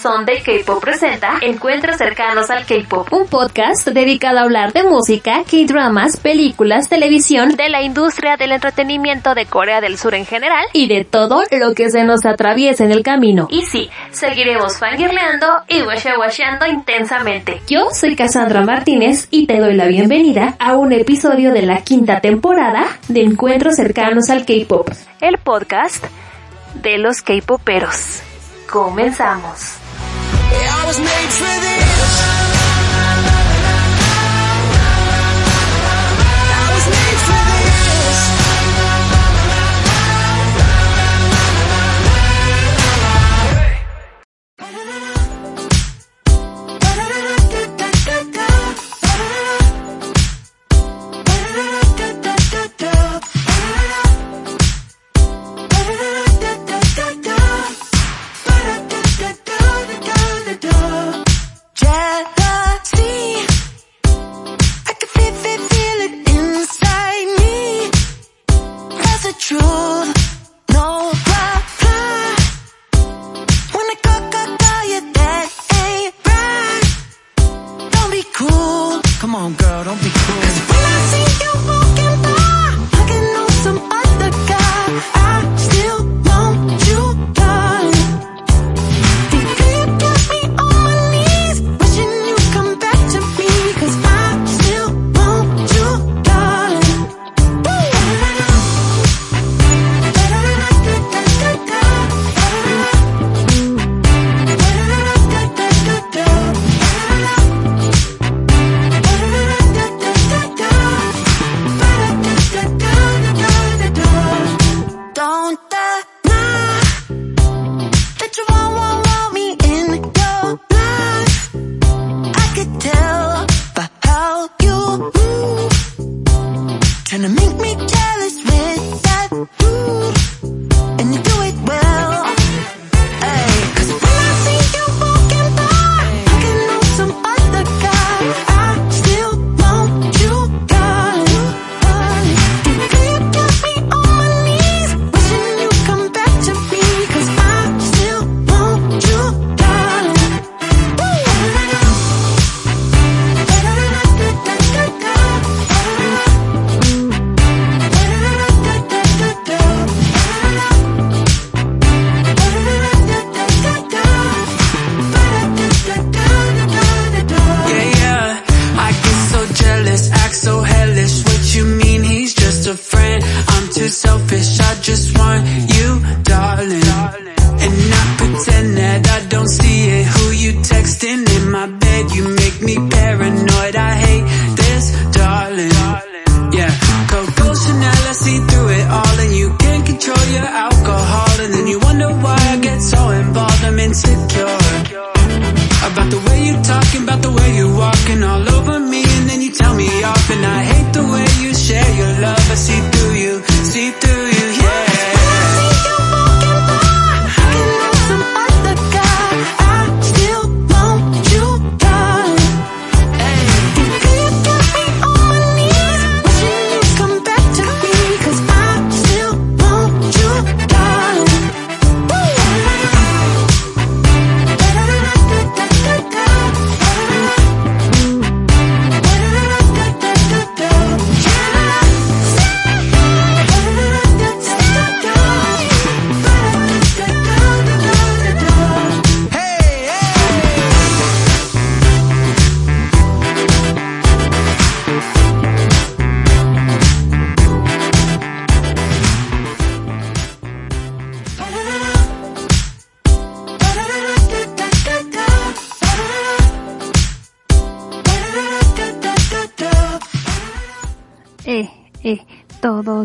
Sunday K-Pop presenta Encuentros cercanos al K-Pop, un podcast dedicado a hablar de música, K-dramas, películas, televisión, de la industria del entretenimiento de Corea del Sur en general y de todo lo que se nos atraviesa en el camino. Y sí, seguiremos fangirleando y washeando intensamente. Yo soy Cassandra Martínez y te doy la bienvenida a un episodio de la quinta temporada de Encuentros cercanos al K-Pop, el podcast de los K-Poperos. Comenzamos. I was made for this.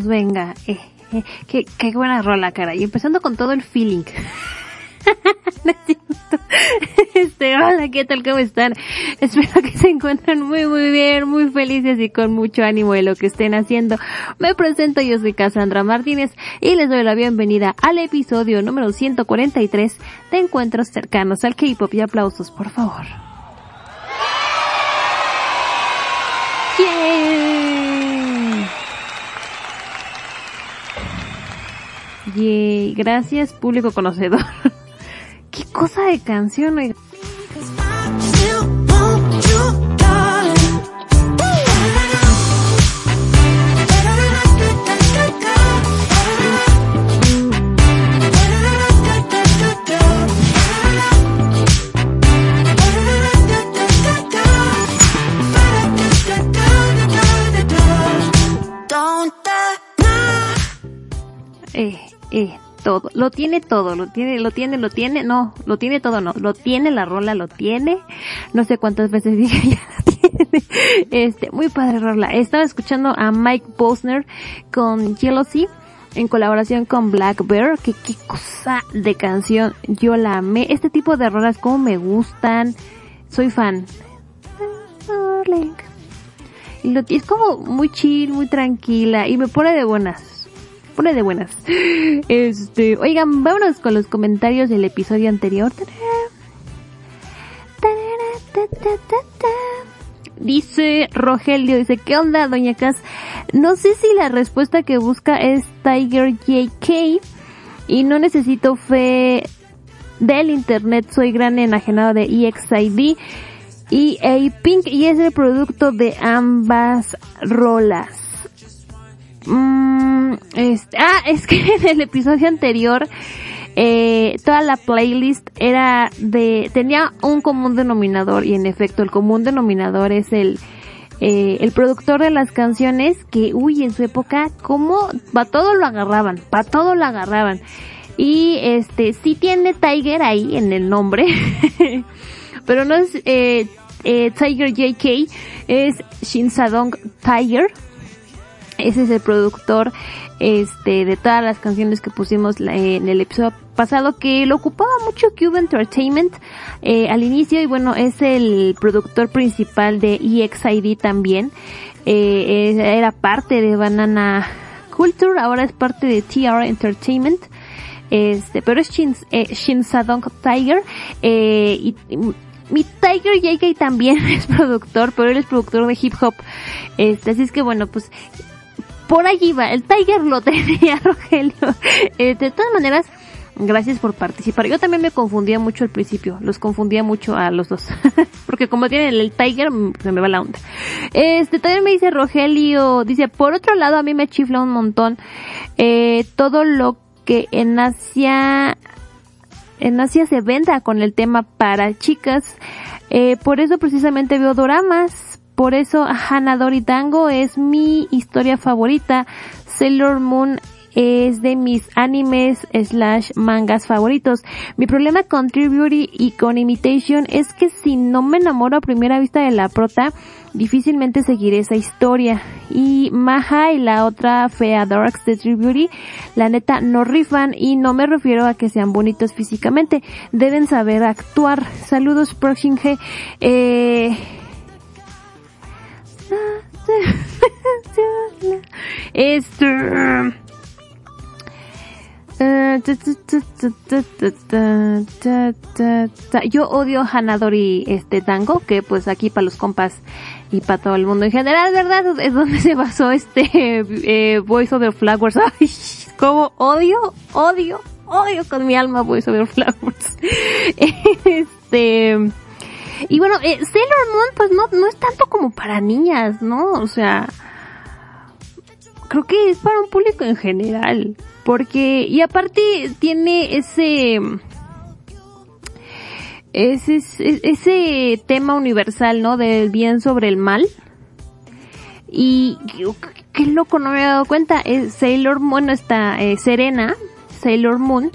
Venga. Eh, eh, qué, qué buena rola, cara. Y empezando con todo el feeling. este, hola, ¿qué tal? ¿Cómo están? Espero que se encuentren muy, muy bien, muy felices y con mucho ánimo de lo que estén haciendo. Me presento, yo soy Cassandra Martínez y les doy la bienvenida al episodio número 143 de Encuentros cercanos al K-Pop y aplausos, por favor. Yay, gracias público conocedor. ¿Qué cosa de canción, oiga. Eh, eh, todo, lo tiene todo, lo tiene, lo tiene, lo tiene, no, lo tiene todo, no, lo tiene la rola, lo tiene, no sé cuántas veces dije ya tiene, este, muy padre rola. Estaba escuchando a Mike Bosner con Jealousy en colaboración con Black Bear, que qué cosa de canción, yo la amé, este tipo de rolas como me gustan, soy fan. Y es como muy chill, muy tranquila y me pone de buenas pone de buenas. Este, oigan, vámonos con los comentarios del episodio anterior. Dice Rogelio, dice, ¿qué onda, doña Cas? No sé si la respuesta que busca es Tiger JK y no necesito fe del internet, soy gran enajenado de EXID y A Pink y es el producto de ambas rolas. Mm, este, ah, es que en el episodio anterior eh, toda la playlist era de tenía un común denominador y en efecto el común denominador es el eh, el productor de las canciones que uy en su época como para todo lo agarraban para todo lo agarraban. Y este sí tiene Tiger ahí en el nombre pero no es eh, eh Tiger JK es Shinsadong Tiger ese es el productor este de todas las canciones que pusimos en el episodio pasado que lo ocupaba mucho Cube Entertainment eh, al inicio y bueno es el productor principal de EXID también eh, era parte de Banana Culture ahora es parte de TR Entertainment este pero es Shin, eh, Sadong Tiger eh, y, mi Tiger JK también es productor, pero él es productor de hip hop. Este, así es que bueno, pues por allí va, el Tiger lo tenía Rogelio. Eh, de todas maneras, gracias por participar. Yo también me confundía mucho al principio, los confundía mucho a los dos. Porque como tienen el, Tiger, mm, se me va la onda. Este, también me dice Rogelio, dice, por otro lado a mí me chifla un montón, eh, todo lo que en Asia, en Asia se venda con el tema para chicas. Eh, por eso precisamente veo doramas por eso Hanadori Tango es mi historia favorita. Sailor Moon es de mis animes slash mangas favoritos. Mi problema con True Beauty y con Imitation es que si no me enamoro a primera vista de la prota, difícilmente seguiré esa historia. Y Maha y la otra fea Darks de True Beauty, la neta no rifan y no me refiero a que sean bonitos físicamente, deben saber actuar. Saludos Proxing. Eh, este. Yo odio Hanadori este tango, que pues aquí para los compas y para todo el mundo en general, ¿verdad? Es donde se basó este eh, Voice Over Flowers. Ay, como odio, odio, odio con mi alma Voice Over Flowers. Este y bueno, eh, Sailor Moon pues no, no es tanto como para niñas, ¿no? O sea, creo que es para un público en general. Porque, y aparte tiene ese, ese, ese tema universal, ¿no? Del bien sobre el mal. Y qué loco, no me había dado cuenta. Es Sailor Moon, bueno, está eh, Serena, Sailor Moon,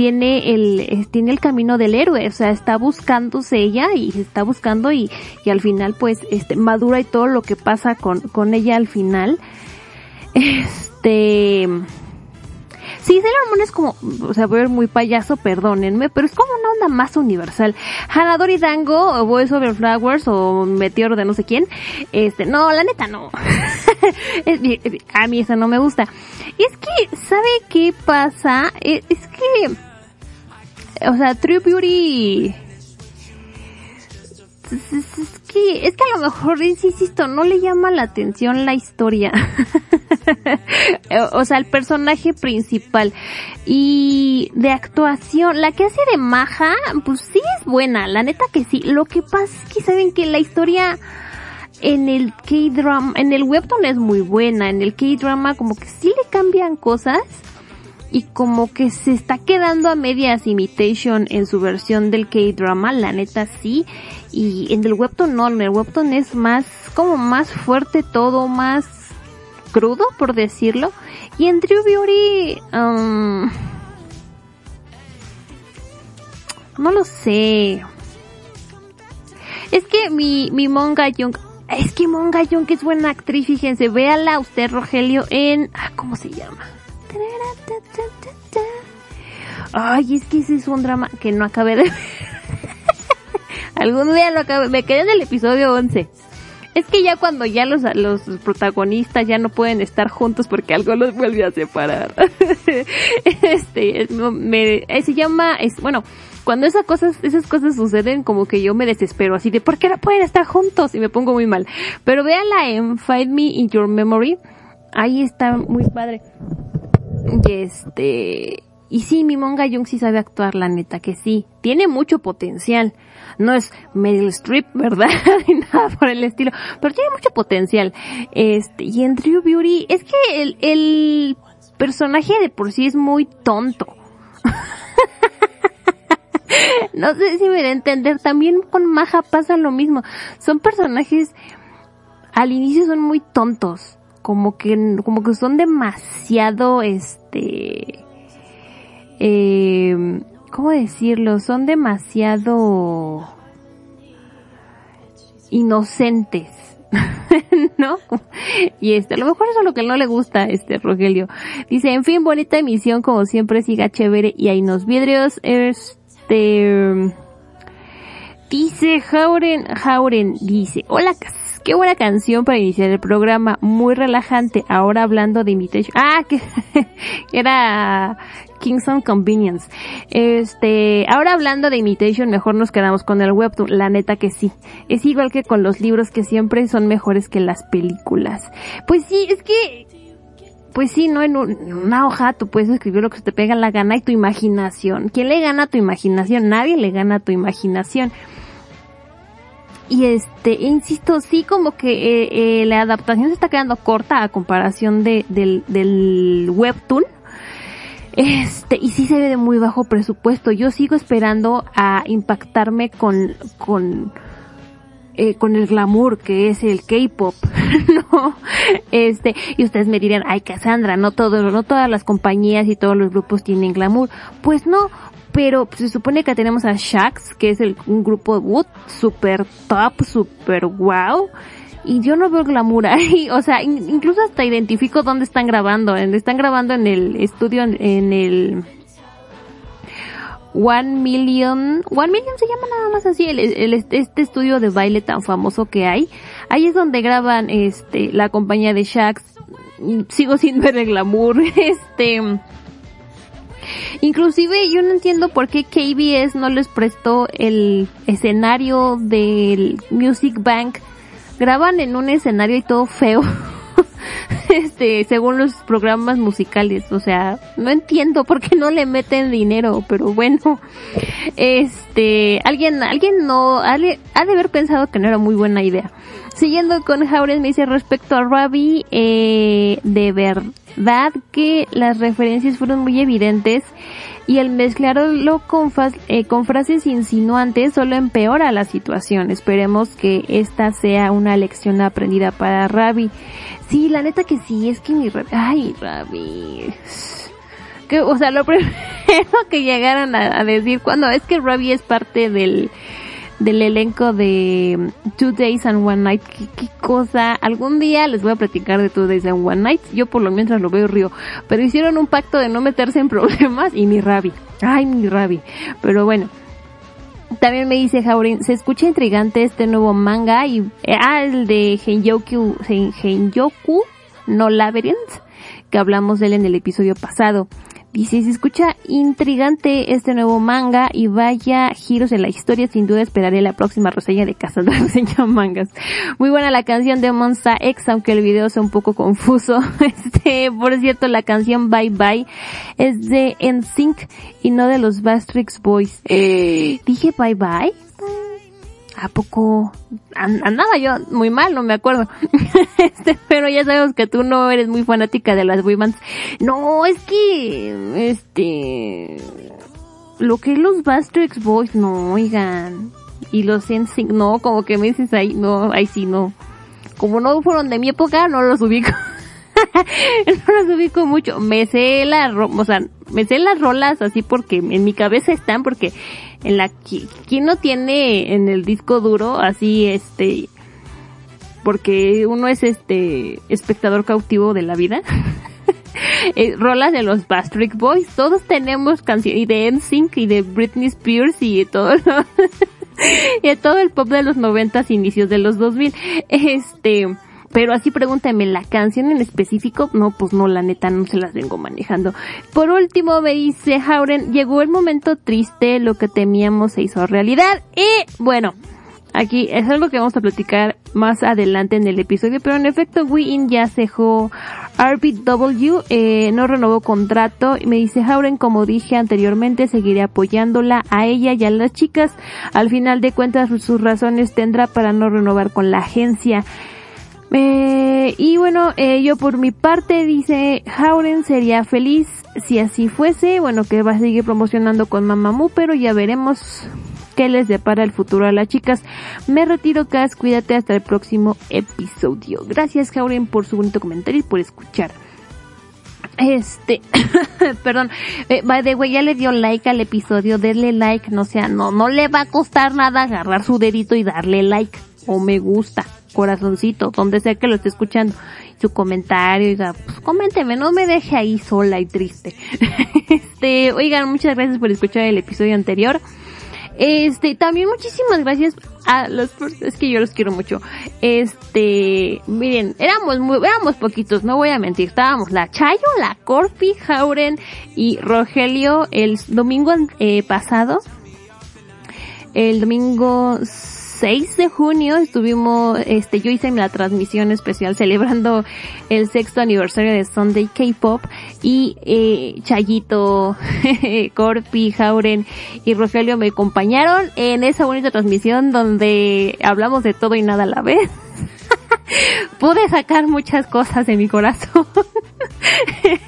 tiene el, tiene el camino del héroe, o sea, está buscándose ella y está buscando y, y al final pues, este, madura y todo lo que pasa con, con ella al final. Este, Sí, Sailor Moon es como, o sea, voy a ver muy payaso, perdónenme, pero es como una onda más universal. Hanadori Dango, o Boys Over Flowers, o Meteoro de no sé quién, este, no, la neta no. a mí esa no me gusta. Es que, ¿sabe qué pasa? E, es que, o sea, True Beauty que, es que a lo mejor, insisto, no le llama la atención la historia. o sea, el personaje principal. Y de actuación, la que hace de Maja, pues sí es buena, la neta que sí. Lo que pasa es que saben que la historia en el K-drama, en el webtoon es muy buena, en el K-drama como que sí le cambian cosas y como que se está quedando a medias imitation en su versión del K-drama, la neta sí, y en el webtoon no, el webtoon es más, como más fuerte todo, más crudo, por decirlo, y en True Beauty, um, no lo sé. Es que mi, mi Monga Young, es que Monga Young es buena actriz, fíjense, véala usted Rogelio en, ah, ¿cómo se llama? Ay, es que ese es un drama que no acabé de ver. Algún día lo acabé, me quedé en el episodio 11. Es que ya cuando ya los, los protagonistas ya no pueden estar juntos porque algo los vuelve a separar. este, me, eh, se llama, es, bueno, cuando esas cosas, esas cosas suceden como que yo me desespero así de ¿por qué no pueden estar juntos? Y me pongo muy mal. Pero véanla en Find Me in Your Memory. Ahí está muy padre. Y este, y sí, mi Monga Young sí sabe actuar, la neta, que sí. Tiene mucho potencial. No es Meryl Streep, ¿verdad? Ni nada por el estilo. Pero tiene mucho potencial. Este, y en True Beauty, es que el, el personaje de por sí es muy tonto. no sé si me da entender. También con Maja pasa lo mismo. Son personajes, al inicio son muy tontos como que como que son demasiado este eh, cómo decirlo son demasiado inocentes ¿no? Y este, a lo mejor eso es lo que no le gusta, este, Rogelio. Dice, en fin, bonita emisión, como siempre, siga chévere, y hay unos vidrios, este, dice Jauren, Jauren, dice, hola, Qué buena canción para iniciar el programa, muy relajante. Ahora hablando de Invitation. Ah, que era Kingston Convenience. Este, ahora hablando de Imitation, mejor nos quedamos con el webtoon. La neta que sí. Es igual que con los libros que siempre son mejores que las películas. Pues sí, es que pues sí, no en, una hoja tú puedes escribir lo que se te pega la gana y tu imaginación. ¿Quién le gana a tu imaginación? Nadie le gana a tu imaginación. Y este, insisto, sí como que eh, eh, la adaptación se está quedando corta a comparación de, del, del webtoon. Este, y sí se ve de muy bajo presupuesto. Yo sigo esperando a impactarme con, con, eh, con el glamour que es el K-pop, ¿no? Este, y ustedes me dirían, ay Cassandra, no todos, no todas las compañías y todos los grupos tienen glamour. Pues no, pero se supone que tenemos a Shax, que es el, un grupo Wood, super top, super wow. Y yo no veo glamour ahí, o sea, incluso hasta identifico dónde están grabando. Están grabando en el estudio, en el One Million, One Million se llama nada más así, el, este estudio de baile tan famoso que hay. Ahí es donde graban, este, la compañía de Shax. Sigo sin ver el glamour, este, Inclusive yo no entiendo por qué KBS no les prestó el escenario del Music Bank. Graban en un escenario y todo feo. este, según los programas musicales, o sea, no entiendo por qué no le meten dinero, pero bueno, este, alguien, alguien no, ha de, haber pensado que no era muy buena idea. Siguiendo con Jauren me dice respecto a Ravi, eh, de verdad que las referencias fueron muy evidentes y el mezclarlo con, eh, con frases insinuantes solo empeora la situación. Esperemos que esta sea una lección aprendida para Ravi. Sí, la neta que sí, es que mi Ravi, ay Ravi. Que, o sea, lo primero que llegaron a, decir cuando es que Ravi es parte del del elenco de Two Days and One Night. ¿Qué, cosa? Algún día les voy a platicar de Two Days and One Night. Yo por lo mientras lo veo río. Pero hicieron un pacto de no meterse en problemas y mi Rabi. Ay, mi Rabi. Pero bueno. También me dice Jaurin, se escucha intrigante este nuevo manga y, eh, ah, el de Genyoku, Genyoku no Labyrinth, que hablamos de él en el episodio pasado. Dice, se escucha intrigante este nuevo manga y vaya giros en la historia. Sin duda esperaré la próxima reseña de Casa de Reseña Mangas. Muy buena la canción de Monsta X, aunque el video sea un poco confuso. Este, por cierto, la canción Bye Bye es de NSYNC y no de los Bastrix Boys. Eh, dije Bye Bye. ¿A poco? Andaba yo muy mal, no me acuerdo. este, pero ya sabemos que tú no eres muy fanática de las bands. No, es que, este, lo que es los Bastrix Boys, no, oigan. Y los NSYNC, no, como que me dices ahí, no, ahí sí, no. Como no fueron de mi época, no los ubico. no los ubico mucho. Me sé la, o sea, las rolas así porque en mi cabeza están porque en la quién no tiene en el disco duro así este porque uno es este espectador cautivo de la vida. eh, rolas de los Bastric Boys, todos tenemos canciones y de NSYNC y de Britney Spears y de todo y de todo el pop de los noventas, inicios de los 2000. Este, pero así pregúntame, la canción en específico, no, pues no, la neta no se las vengo manejando. Por último me dice Hauren, llegó el momento triste, lo que temíamos se hizo realidad. Y bueno, aquí es algo que vamos a platicar más adelante en el episodio, pero en efecto Win ya dejó RBW, eh, no renovó contrato y me dice Hauren, como dije anteriormente, seguiré apoyándola a ella y a las chicas. Al final de cuentas sus razones tendrá para no renovar con la agencia. Eh, y bueno, eh, yo por mi parte dice, Hauren sería feliz si así fuese, bueno, que va a seguir promocionando con Mamamoo, pero ya veremos qué les depara el futuro a las chicas. Me retiro, Cas, cuídate hasta el próximo episodio. Gracias, Hauren, por su bonito comentario y por escuchar. Este, perdón, eh, by the way, ya le dio like al episodio, denle like, no sea, no, no le va a costar nada agarrar su dedito y darle like o me gusta corazoncito, donde sea que lo esté escuchando, su comentario, oiga, pues coménteme, no me deje ahí sola y triste. este, oigan, muchas gracias por escuchar el episodio anterior. Este, también muchísimas gracias a los, es que yo los quiero mucho. Este, miren, éramos muy, éramos poquitos, no voy a mentir. Estábamos la Chayo, la Corpi, Jauren y Rogelio el domingo eh, pasado. El domingo 6 de junio estuvimos, este, yo hice la transmisión especial celebrando el sexto aniversario de Sunday K-Pop y eh, Chayito, Corpi, Jauren y Rogelio me acompañaron en esa bonita transmisión donde hablamos de todo y nada a la vez. Pude sacar muchas cosas de mi corazón.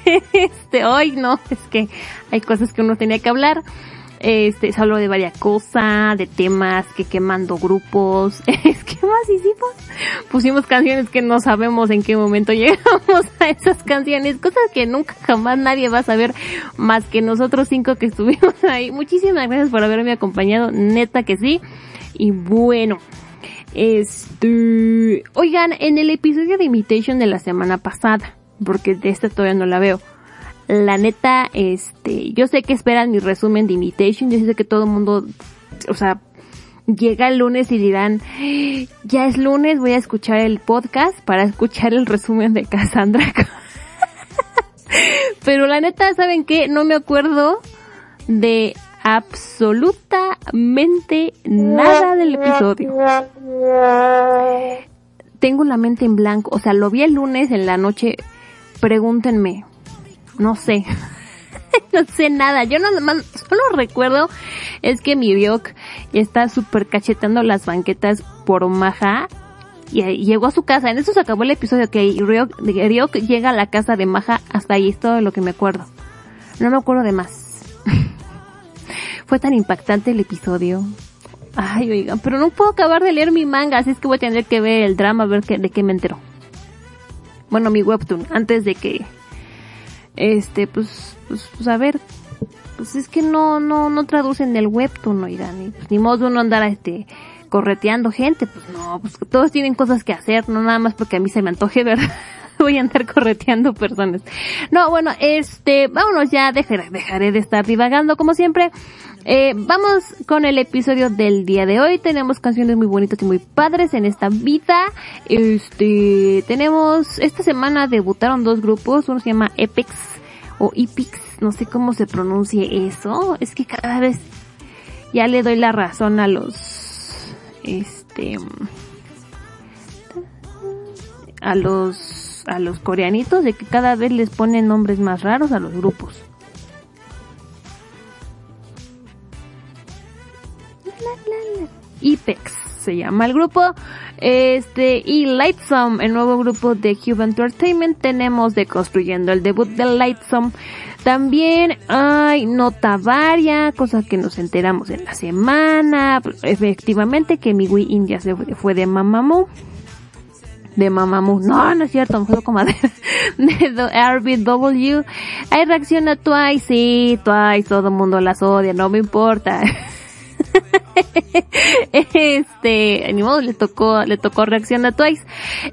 este, hoy no, es que hay cosas que uno tenía que hablar. Este, se habló de varias cosas, de temas, que quemando grupos. Es que más hicimos. Pusimos canciones que no sabemos en qué momento llegamos a esas canciones. Cosas que nunca jamás nadie va a saber más que nosotros cinco que estuvimos ahí. Muchísimas gracias por haberme acompañado. Neta que sí. Y bueno. Este, oigan, en el episodio de Imitation de la semana pasada, porque de esta todavía no la veo la neta, este, yo sé que esperan mi resumen de Imitation, yo sé que todo el mundo, o sea, llega el lunes y dirán, ya es lunes, voy a escuchar el podcast para escuchar el resumen de Cassandra. Pero la neta, ¿saben qué? No me acuerdo de absolutamente nada del episodio. Tengo la mente en blanco, o sea, lo vi el lunes en la noche, pregúntenme, no sé. no sé nada. Yo no más, solo recuerdo es que mi Ryok está súper cachetando las banquetas por Maja y, llegó a su casa. En eso se acabó el episodio que Ryok, llega a la casa de Maja. Hasta ahí es todo lo que me acuerdo. No me acuerdo de más. Fue tan impactante el episodio. Ay, oigan, pero no puedo acabar de leer mi manga, así es que voy a tener que ver el drama a ver de qué me entero. Bueno, mi webtoon, antes de que este, pues, pues, pues, a ver, pues es que no, no, no traducen el webtoon, oigan, y pues ni modo uno andar este, correteando gente, pues no, pues todos tienen cosas que hacer, no nada más porque a mí se me antoje, ¿verdad? Voy a andar correteando personas. No, bueno, este, vámonos ya, dejaré, dejaré de estar divagando como siempre. Eh, vamos con el episodio del día de hoy. Tenemos canciones muy bonitas y muy padres en esta vida. Este, tenemos, esta semana debutaron dos grupos. Uno se llama Epics o Epix, no sé cómo se pronuncie eso, es que cada vez ya le doy la razón a los, este, a los, a los coreanitos de que cada vez les ponen nombres más raros a los grupos. IPEX se llama el grupo. Este, y Lightsome, el nuevo grupo de Cuban Entertainment, tenemos de construyendo el debut de Lightsome. También hay nota varia, cosas que nos enteramos en la semana. Efectivamente que mi Wii India se fue de Mamamoo. De Mamamoo. No, no es cierto, me fue como de, de RBW. Hay reacción a Twice, sí, Twice, todo el mundo las odia, no me importa. este, ni modo, le tocó, le tocó reacción a Twice.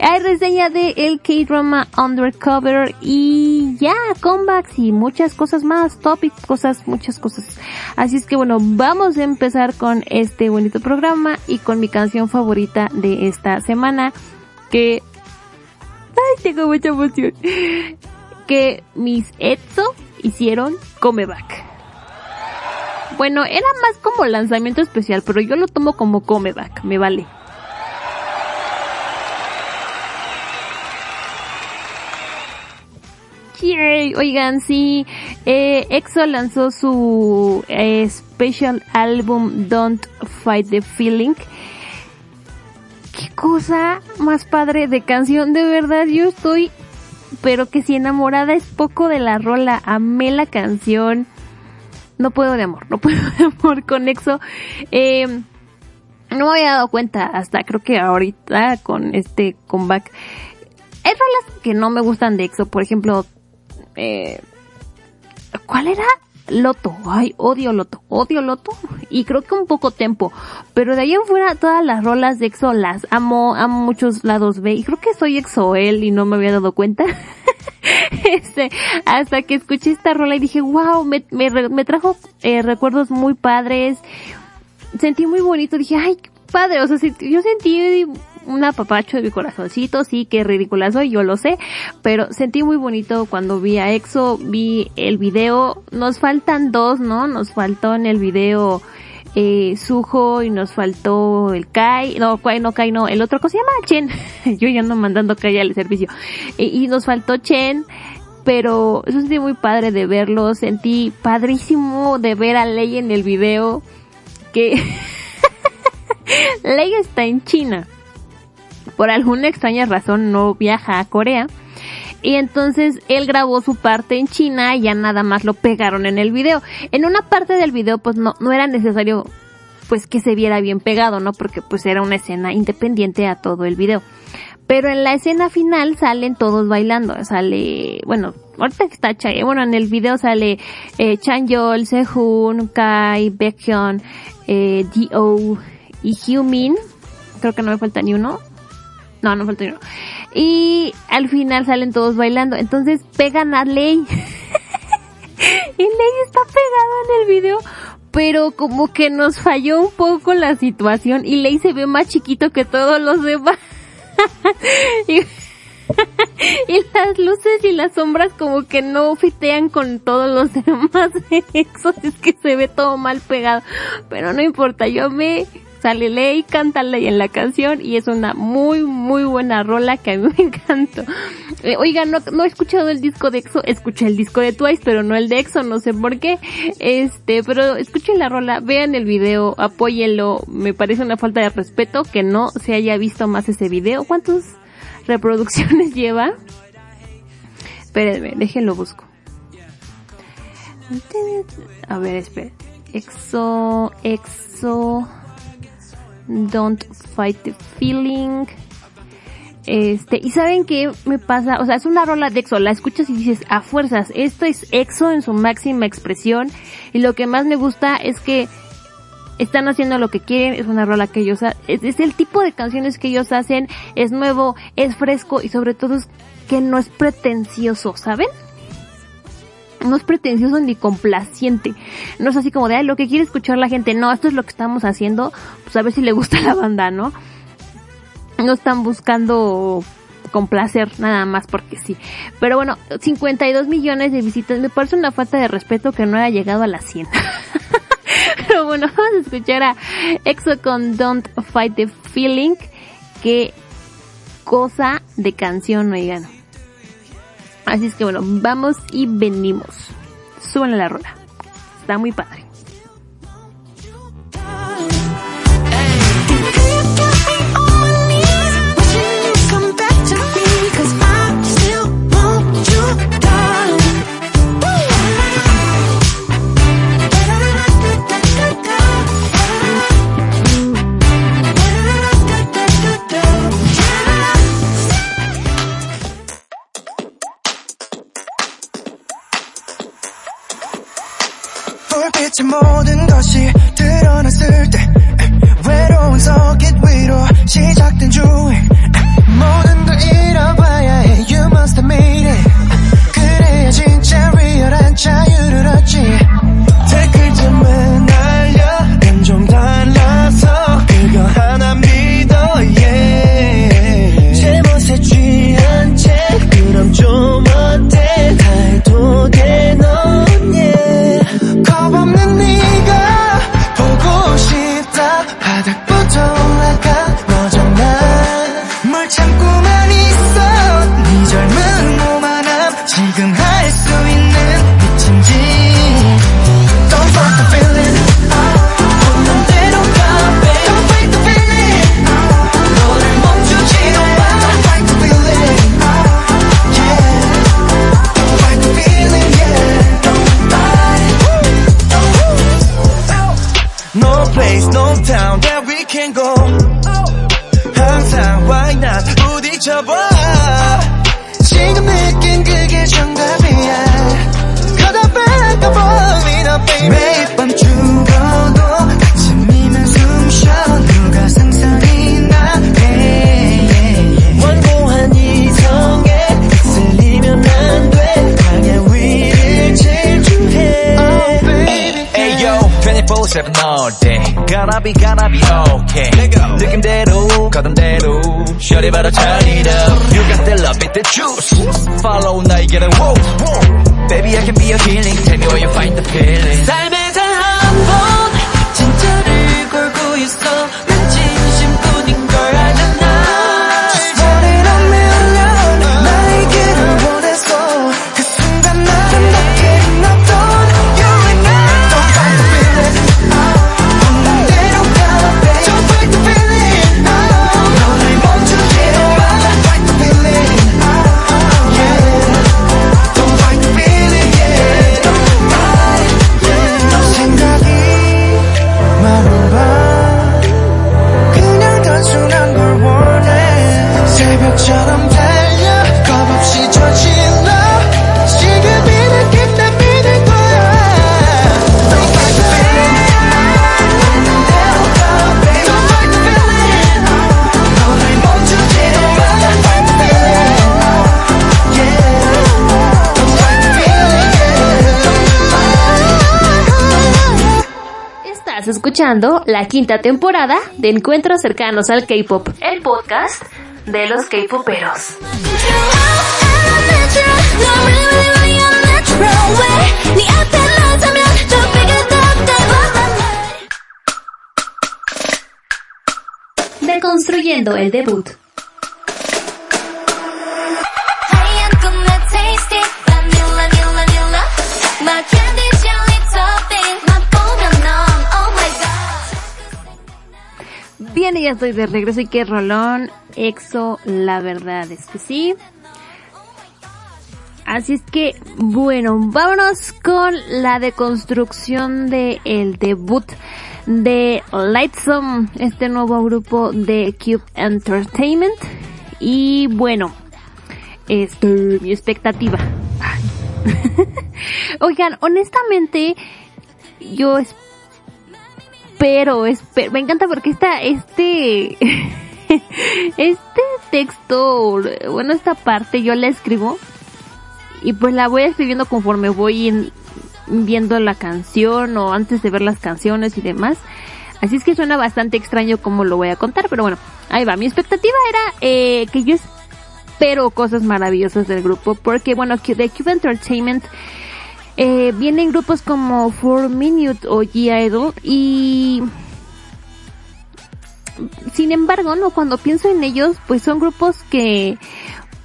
Hay reseña de el K-drama Undercover y ya, comebacks y muchas cosas más, topics, cosas, muchas cosas. Así es que bueno, vamos a empezar con este bonito programa y con mi canción favorita de esta semana que, ay, tengo mucha emoción, que mis Etso hicieron comeback. Bueno, era más como lanzamiento especial, pero yo lo tomo como comeback, me vale. Yay, oigan, sí, eh, EXO lanzó su eh, special album Don't Fight the Feeling. Qué cosa más padre de canción, de verdad, yo estoy, pero que si enamorada es poco de la rola, amé la canción no puedo de amor, no puedo de amor con EXO. Eh, no me había dado cuenta hasta creo que ahorita con este comeback. Hay rolas que no me gustan de EXO, por ejemplo, eh, ¿cuál era? Loto, ay, odio Loto, odio Loto y creo que un poco tempo, pero de ahí en fuera todas las rolas de EXO las amo, amo muchos lados B y creo que soy EXO-L y no me había dado cuenta. este, hasta que escuché esta rola y dije, wow, me, me, trajo eh, recuerdos muy padres, sentí muy bonito, dije, ay, padre, o sea, yo sentí un apapacho de mi corazoncito, sí, que ridícula soy, yo lo sé, pero sentí muy bonito cuando vi a EXO, vi el video, nos faltan dos, ¿no? Nos faltó en el video eh, Sujo y nos faltó el Kai, no, Kai no, Kai no, el otro, ¿cómo se llama? Chen, yo ya ando mandando Kai al servicio, y nos faltó Chen, pero eso sentí muy padre de verlo, sentí padrísimo de ver a Lei en el video, que Lei está en China, por alguna extraña razón no viaja a Corea. Y entonces él grabó su parte en China y ya nada más lo pegaron en el video. En una parte del video pues no, no era necesario pues que se viera bien pegado, ¿no? Porque pues era una escena independiente a todo el video. Pero en la escena final salen todos bailando. Sale, bueno, ahorita está Chay, bueno, en el video sale eh, Chanyeol, Sehun, Kai, Baekhyun, eh, D.O. y Hyumin. Creo que no me falta ni uno. No, no falta uno. Y al final salen todos bailando. Entonces pegan a Ley. y Ley está pegado en el video. Pero como que nos falló un poco la situación. Y Ley se ve más chiquito que todos los demás. y, las luces y las sombras como que no fitean con todos los demás exos. Es que se ve todo mal pegado. Pero no importa, yo me sale Ley, canta Ley en la canción y es una muy muy buena rola que a mí me encantó. Eh, oiga, no, no he escuchado el disco de EXO, escuché el disco de Twice, pero no el de EXO, no sé por qué. Este, pero escuchen la rola, vean el video, apóyenlo. Me parece una falta de respeto que no se haya visto más ese video. ¿Cuántas reproducciones lleva? Espérenme, déjenlo busco. A ver, esperen. EXO, EXO. Don't Fight the Feeling. Este, y saben qué me pasa, o sea, es una rola de EXO, la escuchas y dices, a fuerzas, esto es EXO en su máxima expresión, y lo que más me gusta es que están haciendo lo que quieren, es una rola que ellos, es, es el tipo de canciones que ellos hacen, es nuevo, es fresco, y sobre todo es que no es pretencioso, ¿saben? No es pretencioso ni complaciente. No es así como de, lo que quiere escuchar la gente. No, esto es lo que estamos haciendo, pues a ver si le gusta la banda, ¿no? No están buscando con placer, nada más porque sí. Pero bueno, 52 millones de visitas, me parece una falta de respeto que no haya llegado a las 100. Pero bueno, vamos a escuchar a EXO con Don't Fight the Feeling, qué cosa de canción, oigan. Así es que bueno, vamos y venimos. Suban la rola. Está muy padre. 불빛의 모든 것이 드러났을 때 외로운 서킷 위로 시작된 주행. 모든 걸 잃어봐야 해. You must have made it. 그래야 진짜 리얼한 자유를 얻지 escuchando la quinta temporada de Encuentros cercanos al K-pop, el podcast de los K-poperos. Deconstruyendo el debut. Estoy de regreso y qué rolón. Exo, la verdad es que sí. Así es que, bueno, vámonos con la deconstrucción de el debut de Lightsome, este nuevo grupo de Cube Entertainment. Y bueno, este, mi expectativa. Oigan, honestamente, yo espero, espero, me encanta porque esta, este, este texto, bueno, esta parte yo la escribo y pues la voy escribiendo conforme voy en- viendo la canción o antes de ver las canciones y demás. Así es que suena bastante extraño como lo voy a contar, pero bueno, ahí va. Mi expectativa era eh, que yo pero cosas maravillosas del grupo, porque bueno, de Cube Entertainment eh, vienen grupos como 4 Minute o G-Idol y sin embargo, no, cuando pienso en ellos, pues son grupos que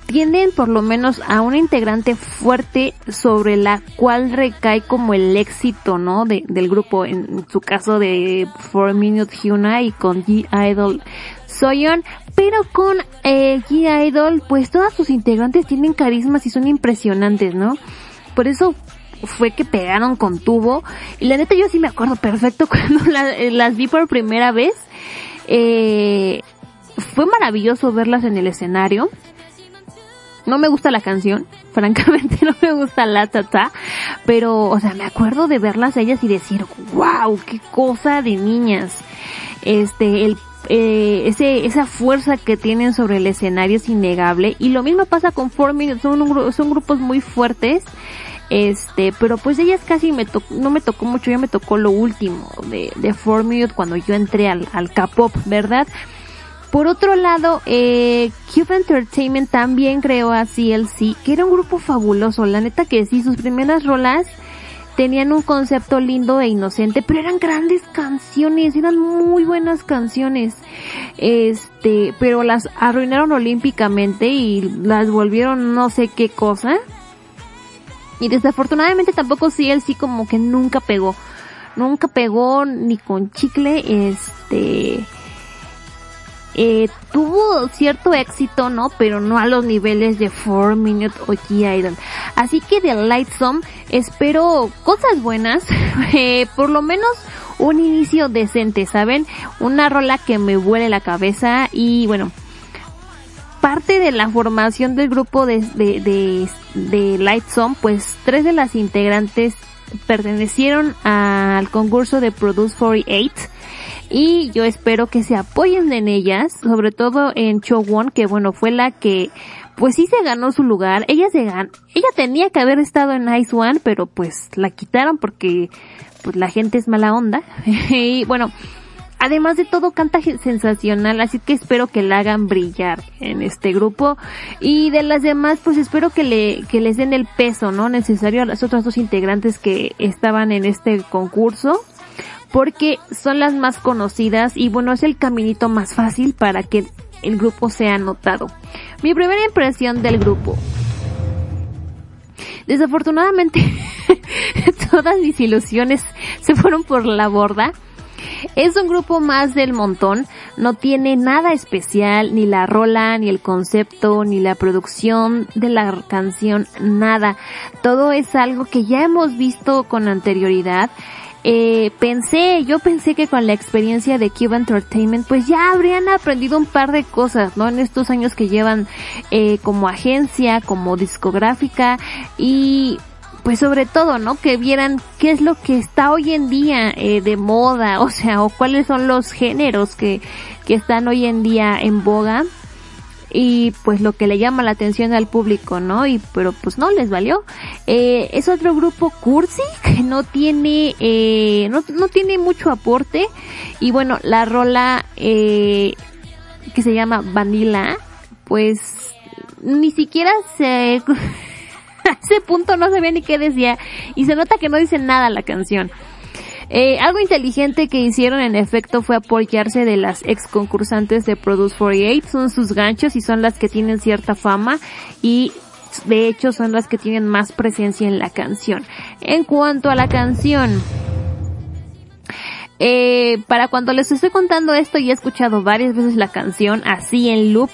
tienen por lo menos a una integrante fuerte sobre la cual recae como el éxito, ¿no? De, del grupo, en su caso de 4 Minute Hyuna y con G-Idol Soyeon, pero con eh, G-Idol, pues todas sus integrantes tienen carismas y son impresionantes, ¿no? Por eso fue que pegaron con tubo. Y la neta yo sí me acuerdo perfecto cuando eh, las vi por primera vez. Eh, fue maravilloso verlas en el escenario. No me gusta la canción, francamente no me gusta la tata, pero, o sea, me acuerdo de verlas a ellas y decir, wow, qué cosa de niñas. Este, eh, ese, esa fuerza que tienen sobre el escenario es innegable. Y lo mismo pasa con Four Minutes, son, un son grupos muy fuertes. Este, pero pues ellas casi me tocó, no me tocó mucho, ya me tocó lo último de, de Four Minute cuando yo entré al, al K-pop, ¿verdad? Por otro lado, eh, Cube Entertainment también creó a CLC, que era un grupo fabuloso. La neta que sí, sus primeras rolas tenían un concepto lindo e inocente, pero eran grandes canciones, eran muy buenas canciones. Este, pero las arruinaron olímpicamente y las volvieron no sé qué cosa. Y desafortunadamente tampoco CLC como que nunca pegó. Nunca pegó ni con chicle, este, eh, tuvo cierto éxito, ¿no? Pero no a los niveles de 4 Minute o G-Idol. Así que de Lightsome espero cosas buenas, eh, por lo menos un inicio decente, ¿saben? Una rola que me vuele la cabeza y bueno, parte de la formación del grupo de, de, de, de Lightsome, pues tres de las integrantes pertenecieron al concurso de Produce 48 y yo espero que se apoyen en ellas, sobre todo en Chowon, que bueno, fue la que pues sí se ganó su lugar, ella se ganó, ella tenía que haber estado en Ice One, pero pues la quitaron porque pues la gente es mala onda. Y bueno, además de todo canta sensacional, así que espero que la hagan brillar en este grupo y de las demás pues espero que le que les den el peso, ¿no? necesario a las otras dos integrantes que estaban en este concurso porque son las más conocidas y bueno, es el caminito más fácil para que el grupo sea notado. Mi primera impresión del grupo. Desafortunadamente, todas mis ilusiones se fueron por la borda. Es un grupo más del montón, no tiene nada especial, ni la rola, ni el concepto, ni la producción de la canción, nada. Todo es algo que ya hemos visto con anterioridad. Eh, pensé, yo pensé que con la experiencia de Cube Entertainment, pues ya habrían aprendido un par de cosas, ¿no? En estos años que llevan eh, como agencia, como discográfica y pues sobre todo, ¿no? Que vieran qué es lo que está hoy en día eh, de moda, o sea, o cuáles son los géneros que, que están hoy en día en boga y pues lo que le llama la atención al público, ¿no? Y pero pues no les valió. Eh, es otro grupo cursi que no tiene eh, no, no tiene mucho aporte y bueno la rola eh, que se llama Vanilla pues ni siquiera se a ese punto no sabía ni qué decía y se nota que no dice nada la canción. Eh, algo inteligente que hicieron en efecto fue apoyarse de las ex concursantes de Produce 48, son sus ganchos y son las que tienen cierta fama y de hecho son las que tienen más presencia en la canción. En cuanto a la canción, eh, para cuando les estoy contando esto ya he escuchado varias veces la canción así en loop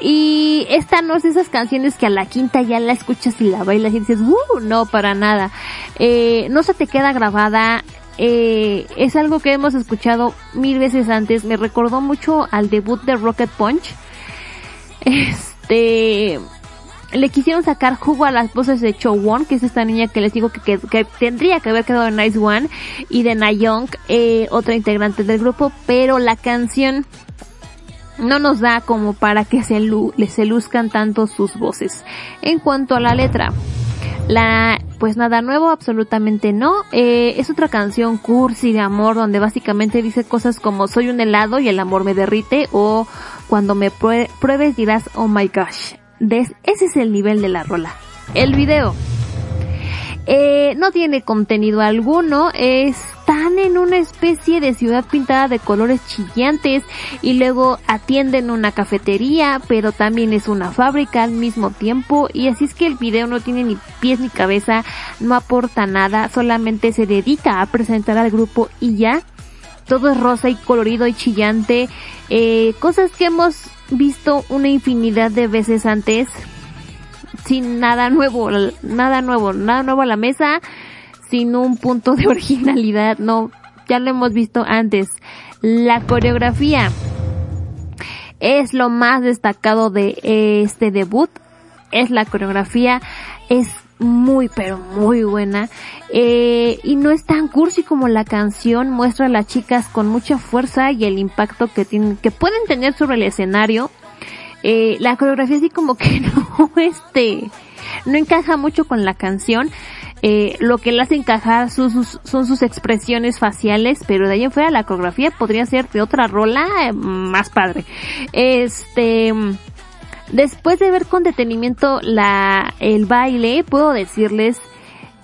y esta no es de esas canciones que a la quinta ya la escuchas y la bailas y dices, uh, no, para nada. Eh, no se te queda grabada, eh, es algo que hemos escuchado mil veces antes, me recordó mucho al debut de Rocket Punch. Este, le quisieron sacar jugo a las voces de Chowon, que es esta niña que les digo que, que, tendría que haber quedado en Nice One, y de Nayong, eh, otra integrante del grupo, pero la canción no nos da como para que se, lu luzcan tanto sus voces. En cuanto a la letra, la, pues nada nuevo, absolutamente no. Eh, es otra canción cursi de amor donde básicamente dice cosas como soy un helado y el amor me derrite o cuando me prue- pruebes dirás oh my gosh. Ese es el nivel de la rola. El video. Eh, no tiene contenido alguno, están en una especie de ciudad pintada de colores chillantes y luego atienden una cafetería, pero también es una fábrica al mismo tiempo y así es que el video no tiene ni pies ni cabeza, no aporta nada, solamente se dedica a presentar al grupo y ya. Todo es rosa y colorido y chillante, eh, cosas que hemos visto una infinidad de veces antes, sin nada nuevo, nada nuevo, nada nuevo a la mesa, sin un punto de originalidad, no, ya lo hemos visto antes. La coreografía es lo más destacado de este debut, es la coreografía, es muy pero muy buena eh, y no es tan cursi como la canción muestra a las chicas con mucha fuerza y el impacto que tienen que pueden tener sobre el escenario eh, la coreografía así como que no, este, no encaja mucho con la canción. Eh, lo que le hace encajar son sus, son sus expresiones faciales, pero de ahí en fuera la coreografía podría ser de otra rola eh, más padre. Este, después de ver con detenimiento la, el baile, puedo decirles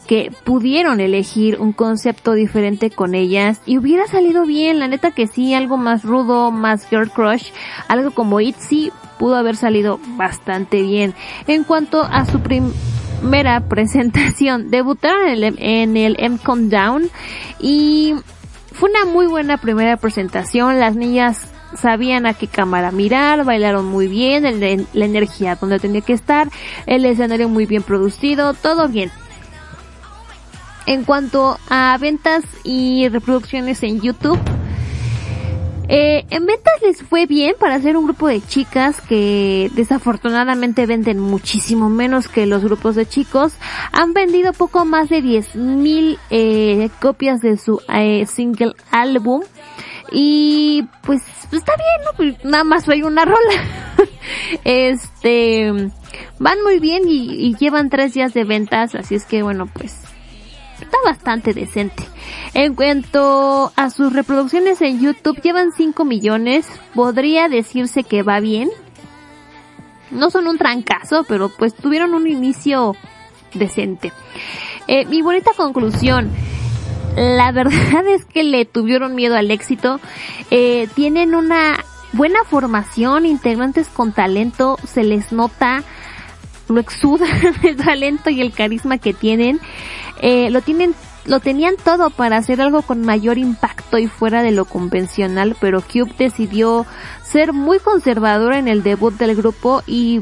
que pudieron elegir un concepto diferente con ellas y hubiera salido bien, la neta que sí, algo más rudo, más girl crush, algo como Itzy pudo haber salido bastante bien. En cuanto a su primera presentación, debutaron en el, en el M-Con Down y fue una muy buena primera presentación, las niñas sabían a qué cámara mirar, bailaron muy bien, el, la energía donde tenía que estar, el escenario muy bien producido, todo bien. En cuanto a ventas y reproducciones en YouTube, eh, en ventas les fue bien para ser un grupo de chicas que desafortunadamente venden muchísimo menos que los grupos de chicos. Han vendido poco más de 10.000 eh, copias de su eh, single álbum. Y pues está bien, ¿no? Pues, nada más hay una rola. este, van muy bien y, y llevan tres días de ventas, así es que bueno, pues está bastante decente. En cuanto a sus reproducciones en YouTube, llevan 5 millones. Podría decirse que va bien. No son un trancazo, pero pues tuvieron un inicio decente. Eh, mi bonita conclusión. La verdad es que le tuvieron miedo al éxito. Eh, tienen una buena formación, integrantes con talento, se les nota lo exuda el talento y el carisma que tienen. Eh, lo tienen lo tenían todo para hacer algo con mayor impacto y fuera de lo convencional, pero Cube decidió ser muy conservadora en el debut del grupo y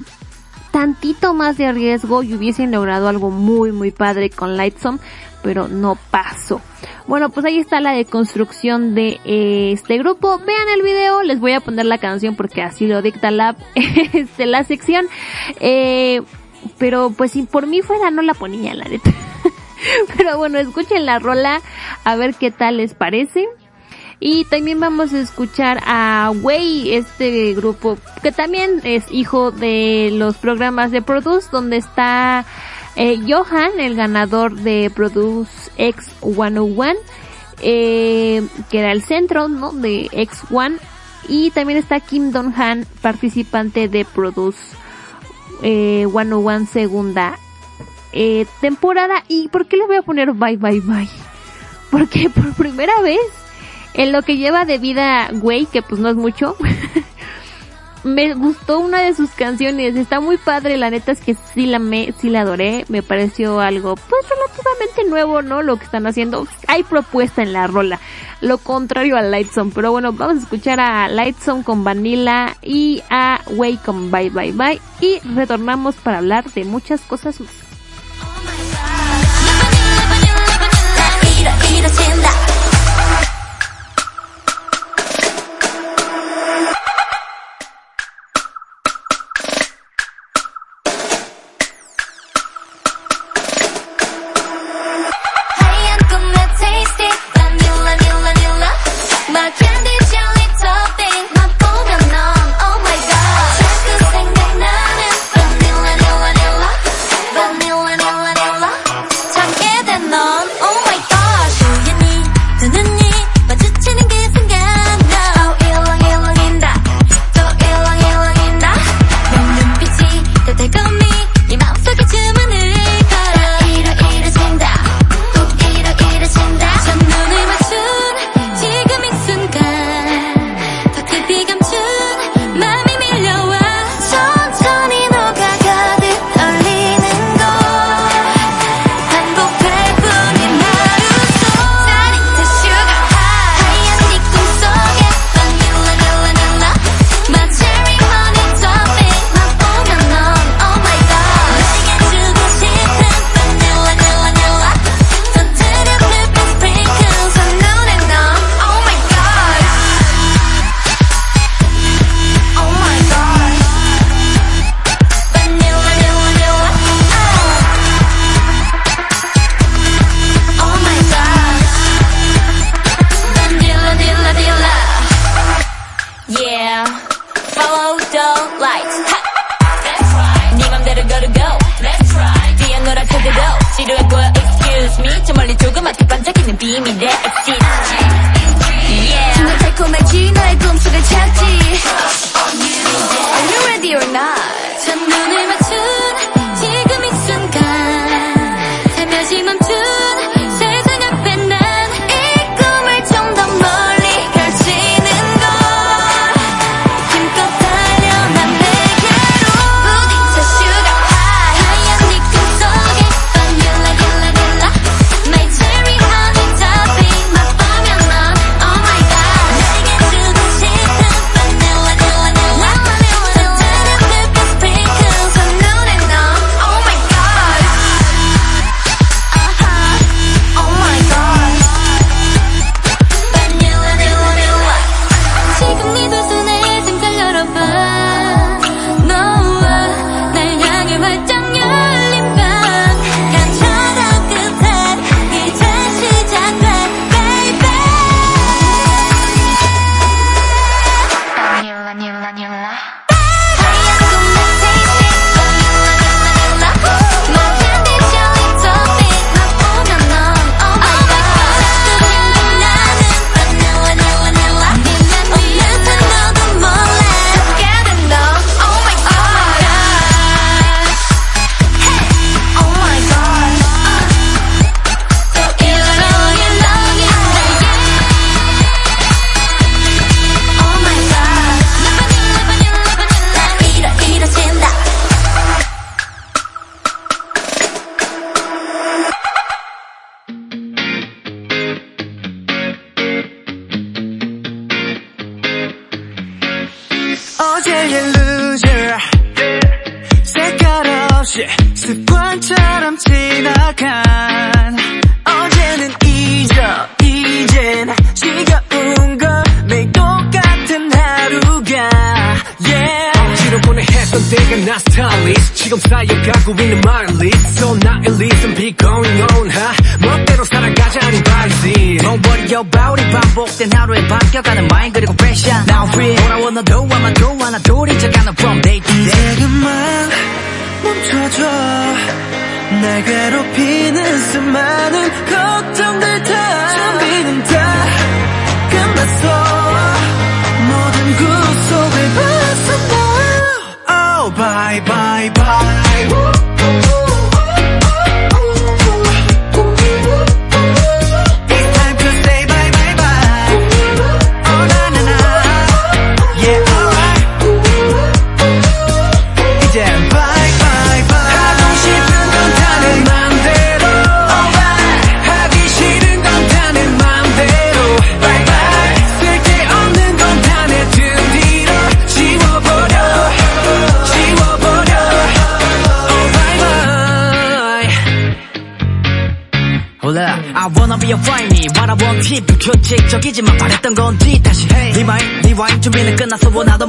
tantito más de riesgo y hubiesen logrado algo muy muy padre con Lightsome, pero no pasó. Bueno, pues ahí está la deconstrucción de eh, este grupo. Vean el video, les voy a poner la canción porque así lo dicta la, este, la sección. Eh, pero pues si por mí fuera no la ponía la neta. Pero bueno, escuchen la rola a ver qué tal les parece. Y también vamos a escuchar a Way, este grupo que también es hijo de los programas de Produce, donde está eh, Johan, el ganador de Produce X 101, eh, que era el centro ¿no? de X1. Y también está Kim Don Han, participante de Produce eh, 101 segunda eh, temporada. ¿Y por qué le voy a poner bye bye bye? Porque por primera vez en lo que lleva de vida güey, que pues no es mucho, me gustó una de sus canciones, está muy padre, la neta es que sí la me, sí la adoré, me pareció algo pues relativamente nuevo, ¿no? Lo que están haciendo, hay propuesta en la rola, lo contrario a Lightsome, pero bueno, vamos a escuchar a Lightsome con Vanilla y a Way con Bye Bye Bye y retornamos para hablar de muchas cosas más.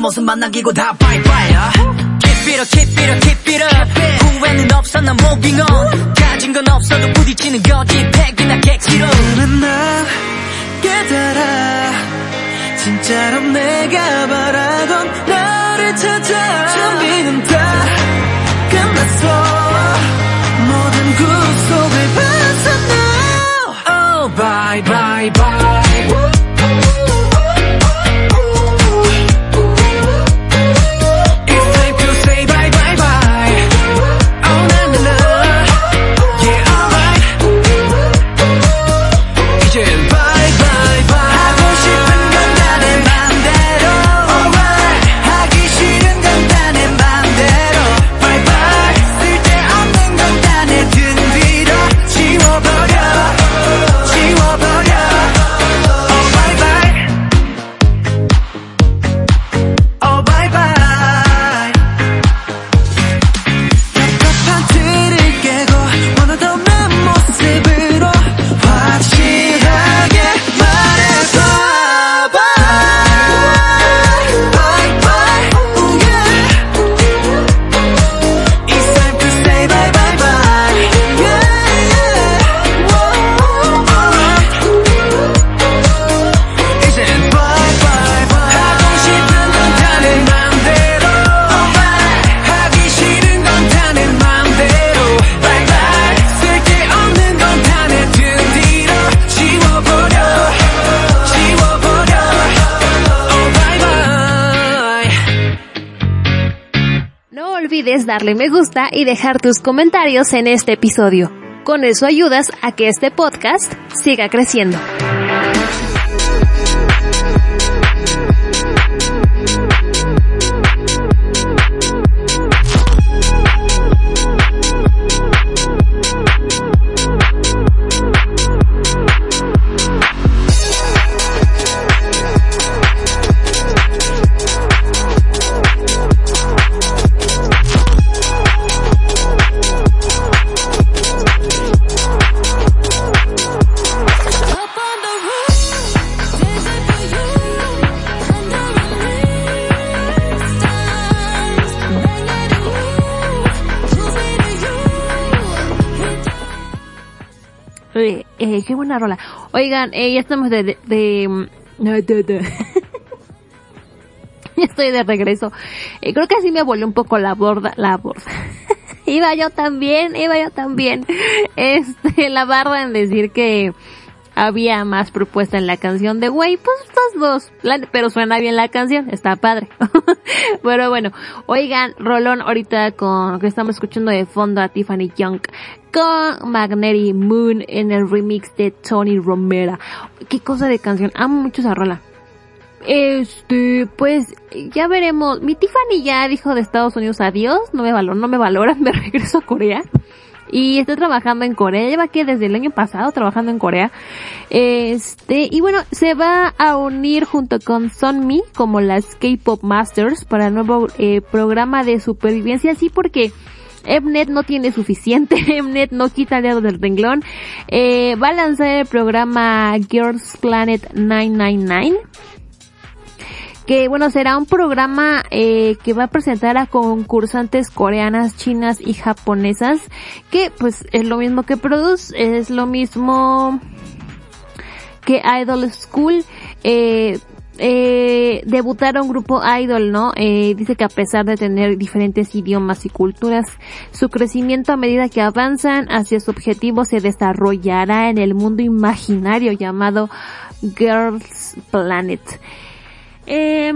모습만 남기고 다 바이바이 darle me gusta y dejar tus comentarios en este episodio. Con eso ayudas a que este podcast siga creciendo. Eh, qué buena rola. Oigan, eh, ya estamos de... de, mm, estoy de regreso. Eh, creo que así me volvió un poco la borda, la borda. iba yo también, iba yo también. Este, la barra en decir que había más propuesta en la canción de Güey, pues estas dos. Pero suena bien la canción, está padre. pero bueno, oigan, Rolón, ahorita con que estamos escuchando de fondo a Tiffany Young con Magnetic Moon en el remix de Tony Romera. Qué cosa de canción, amo mucho esa rola. Este, pues, ya veremos. Mi Tiffany ya dijo de Estados Unidos adiós, no me valoran, no me valoran, me regreso a Corea. Y estoy trabajando en Corea, lleva que desde el año pasado trabajando en Corea. Este, y bueno, se va a unir junto con Sunmi como las K-Pop Masters para el nuevo eh, programa de supervivencia, así porque Mnet no tiene suficiente, Mnet no quita dedo del renglón. Eh, va a lanzar el programa Girls Planet 999 que bueno será un programa eh, que va a presentar a concursantes coreanas, chinas y japonesas que pues es lo mismo que Produce, es lo mismo que Idol School. Eh, eh, debutar un grupo idol, ¿no? Eh, dice que a pesar de tener diferentes idiomas y culturas, su crecimiento a medida que avanzan hacia su objetivo se desarrollará en el mundo imaginario llamado Girls Planet. Eh,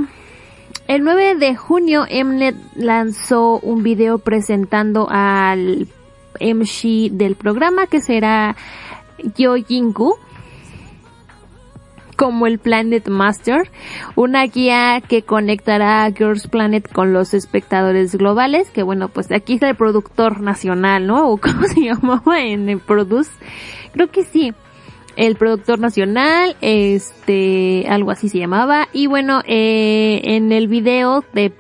el 9 de junio Mnet lanzó un video presentando al MC del programa que será Yo Jingu como el Planet Master, una guía que conectará a Girls Planet con los espectadores globales, que bueno, pues aquí está el productor nacional, ¿no? O cómo se llamaba en el Produce. Creo que sí el productor nacional, este, algo así se llamaba, y bueno, eh, en el video de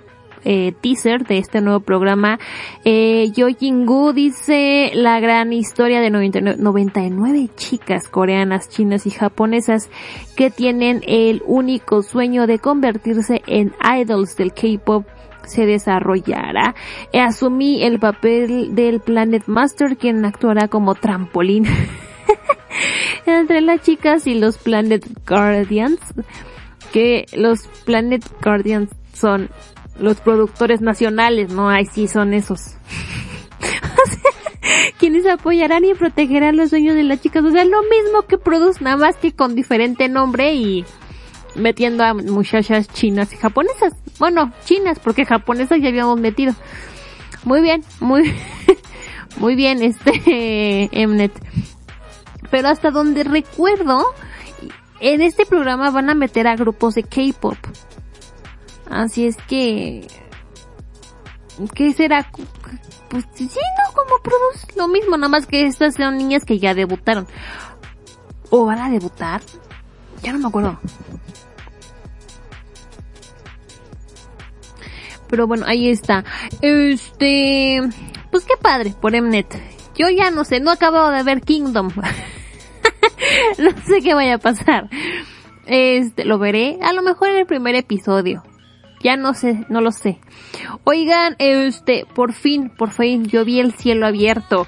eh, teaser de este nuevo programa, eh, Yo Jingu dice la gran historia de 99, 99 chicas coreanas, chinas y japonesas que tienen el único sueño de convertirse en idols del K-pop se desarrollará. Eh, asumí el papel del Planet Master, quien actuará como trampolín entre las chicas y los Planet Guardians, que los Planet Guardians son los productores nacionales, no, ay sí son esos. Quienes apoyarán y protegerán los sueños de las chicas, o sea, lo mismo que Produce, nada más que con diferente nombre y metiendo a muchachas chinas y japonesas. Bueno, chinas, porque japonesas ya habíamos metido. Muy bien, muy, muy bien, este, Mnet. Pero hasta donde recuerdo, en este programa van a meter a grupos de K-pop. Así es que, ¿qué será? Pues sí, no, como produce lo mismo, nada más que estas son niñas que ya debutaron. ¿O van a debutar? Ya no me acuerdo. Pero bueno, ahí está. Este, pues qué padre por Mnet. Yo ya no sé, no acabo de ver Kingdom. no sé qué vaya a pasar. Este, lo veré a lo mejor en el primer episodio. Ya no sé, no lo sé. Oigan, este, por fin, por fin, yo vi el cielo abierto.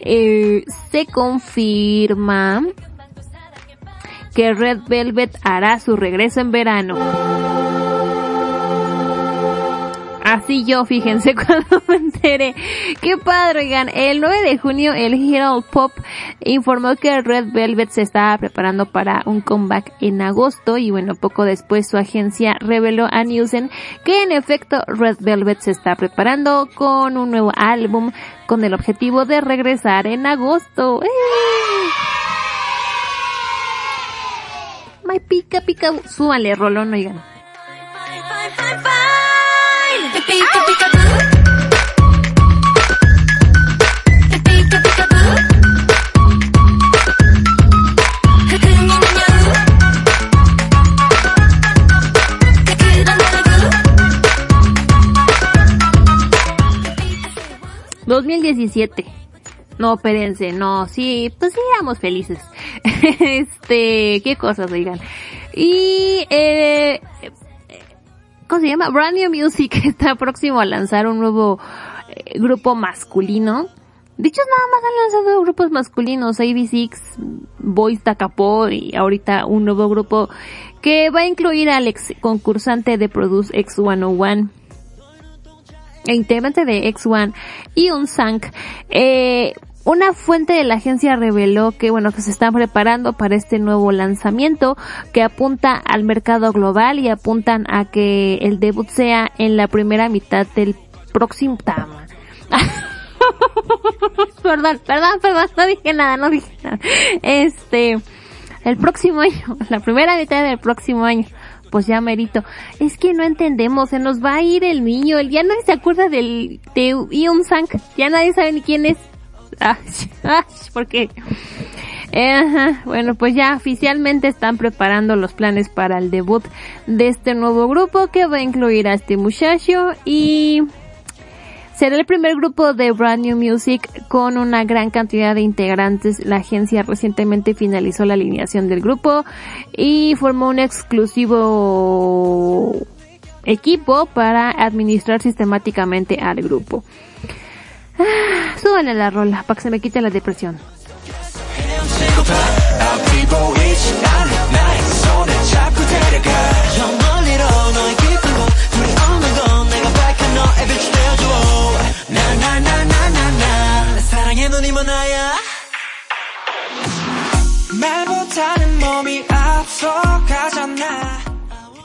Eh, se confirma que Red Velvet hará su regreso en verano. Así yo, fíjense, cuando me enteré. Qué padre, oigan. El 9 de junio, el Hero Pop informó que Red Velvet se estaba preparando para un comeback en agosto y bueno, poco después su agencia reveló a Nielsen que en efecto Red Velvet se está preparando con un nuevo álbum con el objetivo de regresar en agosto. ¡Eh! My pica pica, súbale, rolón, oigan. Fine, fine, fine, 2017. No, espérense, no, sí, pues sí, éramos felices. este, qué cosas, oigan. Y, eh, ¿cómo se llama? Brand New Music está próximo a lanzar un nuevo eh, grupo masculino. De hecho, nada más han lanzado grupos masculinos, AB6, Boys Takapo y ahorita un nuevo grupo que va a incluir al ex concursante de Produce X101 e integrante de X1 y un Sank. Eh, una fuente de la agencia reveló que bueno que se están preparando para este nuevo lanzamiento que apunta al mercado global y apuntan a que el debut sea en la primera mitad del próximo tama. perdón, perdón, perdón, no dije nada, no dije nada. Este, el próximo año, la primera mitad del próximo año. Pues ya merito. Es que no entendemos, se nos va a ir el niño, el ya nadie se acuerda del, de Ion Sank, ya nadie sabe ni quién es. ¿Por qué? Eh, bueno, pues ya oficialmente están preparando los planes para el debut de este nuevo grupo que va a incluir a este muchacho y será el primer grupo de Brand New Music con una gran cantidad de integrantes. La agencia recientemente finalizó la alineación del grupo y formó un exclusivo equipo para administrar sistemáticamente al grupo. Ah, súbale la rola para que se me quite la depresión.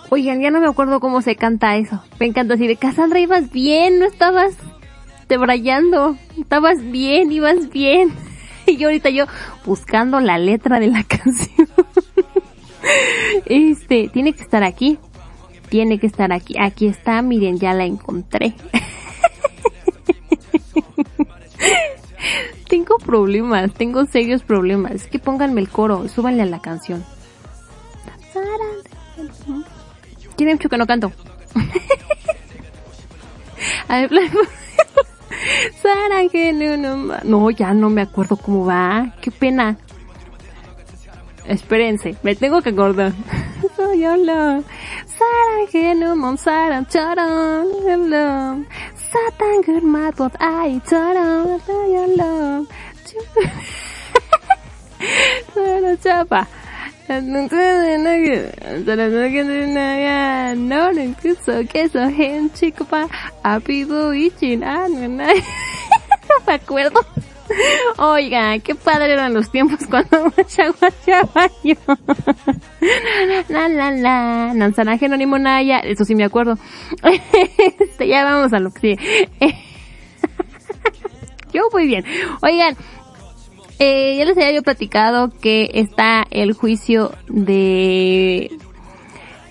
Oigan, ya no me acuerdo cómo se canta eso. Me encanta decir, Cassandra, ibas bien, no estabas debrayando. Estabas bien, ibas bien. Y yo ahorita yo buscando la letra de la canción. Este, tiene que estar aquí. Tiene que estar aquí. Aquí está, miren, ya la encontré. tengo problemas, tengo serios problemas. Es que pónganme el coro, súbanle a la canción. Tiene mucho que no canto. A ver, Sara, que no, no, ya no me acuerdo cómo va. Qué pena. Espérense, me tengo que acordar. Soy hola. Sara, que no, mom, Sara, charan, hello. Satan, I, charan, soy hola. Sara, chapa. No, me acuerdo. Oiga, qué padre eran los tiempos cuando. La la la, Nanzanaje no ni monaya, eso sí me acuerdo. Este, ya vamos a lo que. Yo muy bien. Oigan, eh, ya les había platicado que está el juicio de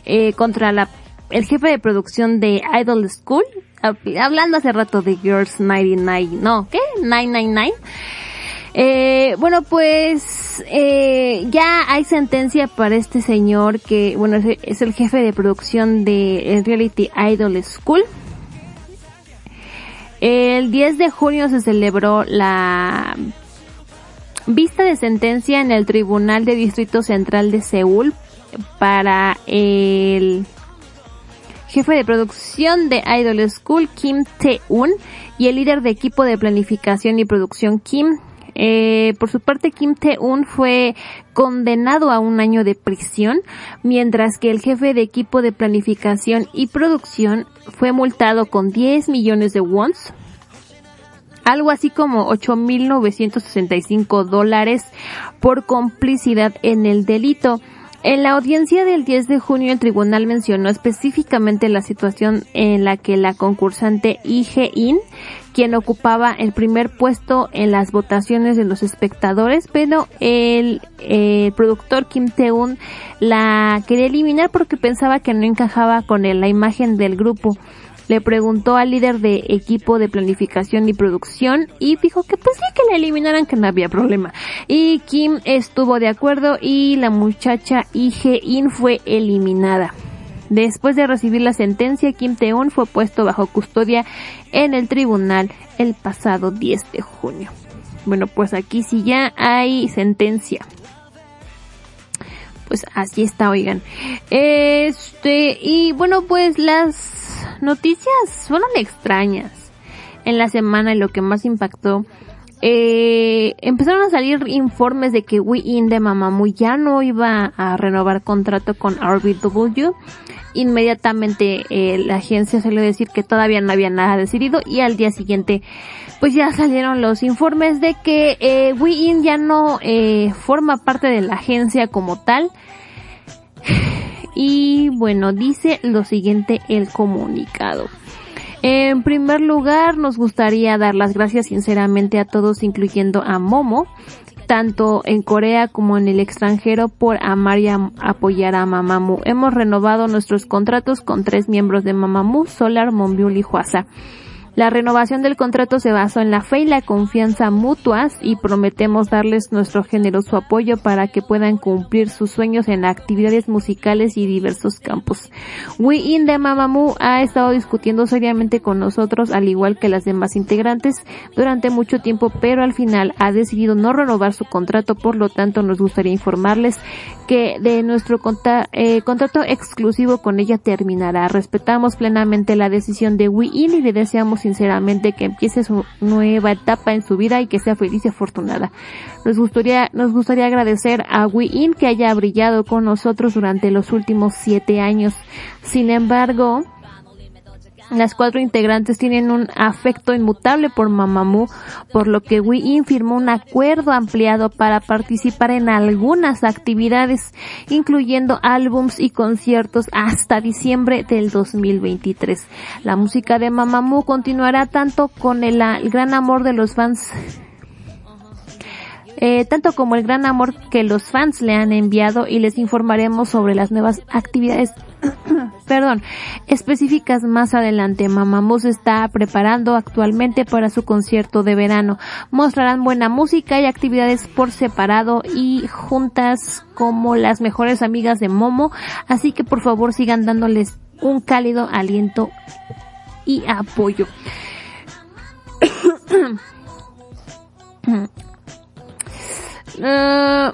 eh, contra la el jefe de producción de Idol School, hab- hablando hace rato de Girls 99, no, ¿qué? 999. Eh, bueno, pues eh, ya hay sentencia para este señor que, bueno, es, el jefe de producción de el Reality Idol School. El 10 de junio se celebró la vista de sentencia en el Tribunal de Distrito Central de Seúl para el jefe de producción de Idol School, Kim Tae-un, y el líder de equipo de planificación y producción, Kim. Eh, por su parte, Kim Tae-un fue condenado a un año de prisión, mientras que el jefe de equipo de planificación y producción fue multado con 10 millones de wons, algo así como 8.965 dólares por complicidad en el delito. En la audiencia del 10 de junio el tribunal mencionó específicamente la situación en la que la concursante Lee In, quien ocupaba el primer puesto en las votaciones de los espectadores, pero el, productor Kim Tae-un la quería eliminar porque pensaba que no encajaba con la imagen del grupo le preguntó al líder de equipo de planificación y producción y dijo que pues sí que la eliminaran que no había problema. Y Kim estuvo de acuerdo y la muchacha Ige In fue eliminada. Después de recibir la sentencia, Kim Tae-un fue puesto bajo custodia en el tribunal el pasado 10 de junio. Bueno, pues aquí sí ya hay sentencia pues así está, oigan. Este, y bueno, pues las noticias fueron extrañas en la semana y lo que más impactó. Eh, empezaron a salir informes de que Wii de Mamamoo ya no iba a renovar contrato con RBW. Inmediatamente eh, la agencia salió a decir que todavía no había nada decidido y al día siguiente pues ya salieron los informes de que eh, Wii ya no eh, forma parte de la agencia como tal. Y bueno, dice lo siguiente el comunicado. En primer lugar, nos gustaría dar las gracias sinceramente a todos, incluyendo a Momo, tanto en Corea como en el extranjero, por amar y apoyar a Mamamoo. Hemos renovado nuestros contratos con tres miembros de Mamamoo, Solar, Monbyul y Hwasa. La renovación del contrato se basó en la fe y la confianza mutuas y prometemos darles nuestro generoso apoyo para que puedan cumplir sus sueños en actividades musicales y diversos campos. We In de Mamamoo ha estado discutiendo seriamente con nosotros al igual que las demás integrantes durante mucho tiempo pero al final ha decidido no renovar su contrato por lo tanto nos gustaría informarles que de nuestro conta- eh, contrato exclusivo con ella terminará. Respetamos plenamente la decisión de Wii In y le deseamos sinceramente que empiece su nueva etapa en su vida y que sea feliz y afortunada. Nos gustaría, nos gustaría agradecer a Wii In que haya brillado con nosotros durante los últimos siete años. Sin embargo, las cuatro integrantes tienen un afecto inmutable por Mamamoo, por lo que Wii firmó un acuerdo ampliado para participar en algunas actividades, incluyendo álbums y conciertos hasta diciembre del 2023. La música de Mamamoo continuará tanto con el, el gran amor de los fans eh, tanto como el gran amor que los fans le han enviado y les informaremos sobre las nuevas actividades perdón, específicas más adelante. Mamamoo está preparando actualmente para su concierto de verano. Mostrarán buena música y actividades por separado y juntas como las mejores amigas de Momo, así que por favor sigan dándoles un cálido aliento y apoyo. Eh,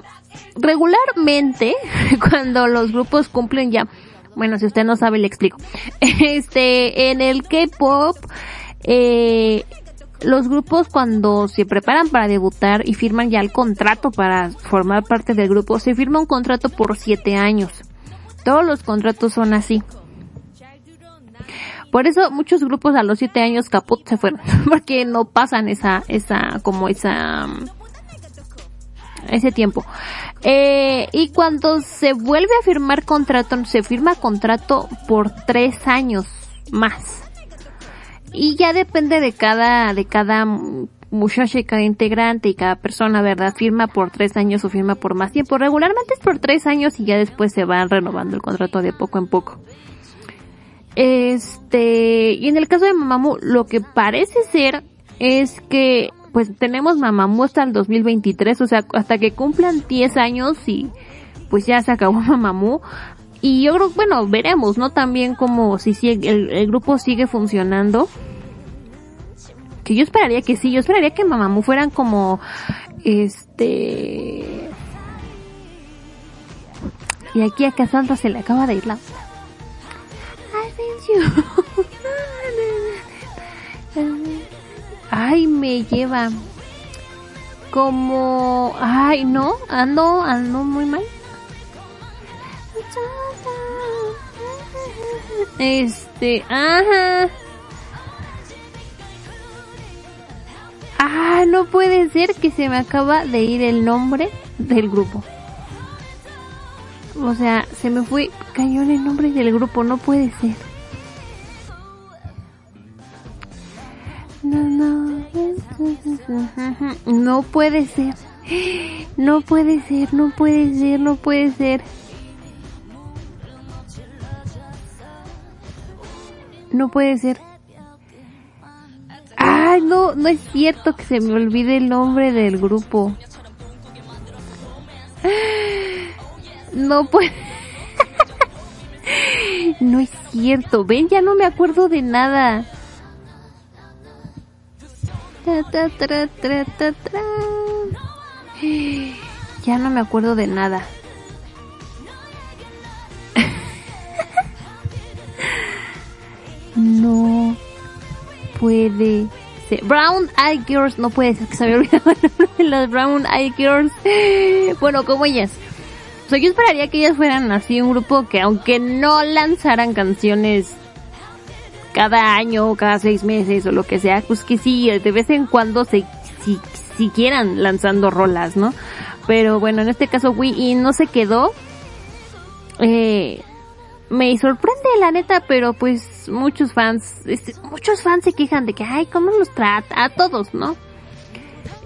regularmente, cuando los grupos cumplen ya, bueno, si usted no sabe, le explico. Este, en el K-pop, eh, los grupos cuando se preparan para debutar y firman ya el contrato para formar parte del grupo, se firma un contrato por siete años. Todos los contratos son así. Por eso muchos grupos a los siete años caput se fueron, porque no pasan esa, esa, como esa, ese tiempo. Eh, y cuando se vuelve a firmar contrato, se firma contrato por tres años más. Y ya depende de cada, de cada muchacha y cada integrante y cada persona, ¿verdad? Firma por tres años o firma por más tiempo. Regularmente es por tres años y ya después se van renovando el contrato de poco en poco. Este, y en el caso de Mamamoo, lo que parece ser es que pues tenemos Mamamoo hasta el 2023, o sea, hasta que cumplan 10 años y pues ya se acabó Mamamoo. Y yo creo, bueno, veremos, ¿no? También como si el, grupo sigue funcionando. Que yo esperaría que sí, yo esperaría que Mamamoo fueran como, este... Y aquí a Cassandra se le acaba de ir la... Ay, me lleva. como, ay, no, ando, ando muy mal. Este, ajá. Ah, no puede ser que se me acaba de ir el nombre del grupo. O sea, se me fue cañón el nombre del grupo, no puede ser. No, no. No puede ser. No puede ser, no puede ser, no puede ser. No puede ser. Ay, no, no es cierto que se me olvide el nombre del grupo. No puede. No es cierto. Ven, ya no me acuerdo de nada. Ya no me acuerdo de nada. No puede ser. Brown Eye Girls, no puede ser que se me de las Brown Eye Girls. Bueno, como ellas. O sea, yo esperaría que ellas fueran así un grupo que aunque no lanzaran canciones cada año, cada seis meses o lo que sea, pues que sí, de vez en cuando se, si, siguieran lanzando rolas, ¿no? Pero bueno, en este caso Wii no se quedó. Eh, me sorprende la neta, pero pues muchos fans, este, muchos fans se quejan de que, ay, ¿cómo los trata? A todos, ¿no?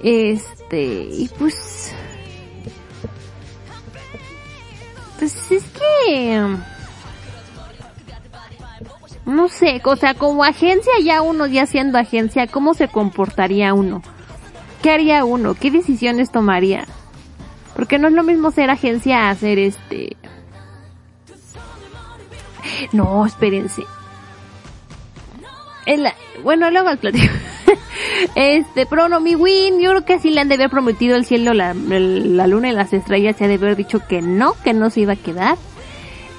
Este, y pues, pues es que, no sé, o sea, como agencia ya uno ya siendo agencia, ¿cómo se comportaría uno? ¿Qué haría uno? ¿Qué decisiones tomaría? Porque no es lo mismo ser agencia a ser este... No, espérense. El, bueno, luego al platico. Este, pero no, mi Win, yo creo que así le han de haber prometido el cielo, la, la luna y las estrellas, se ha de haber dicho que no, que no se iba a quedar.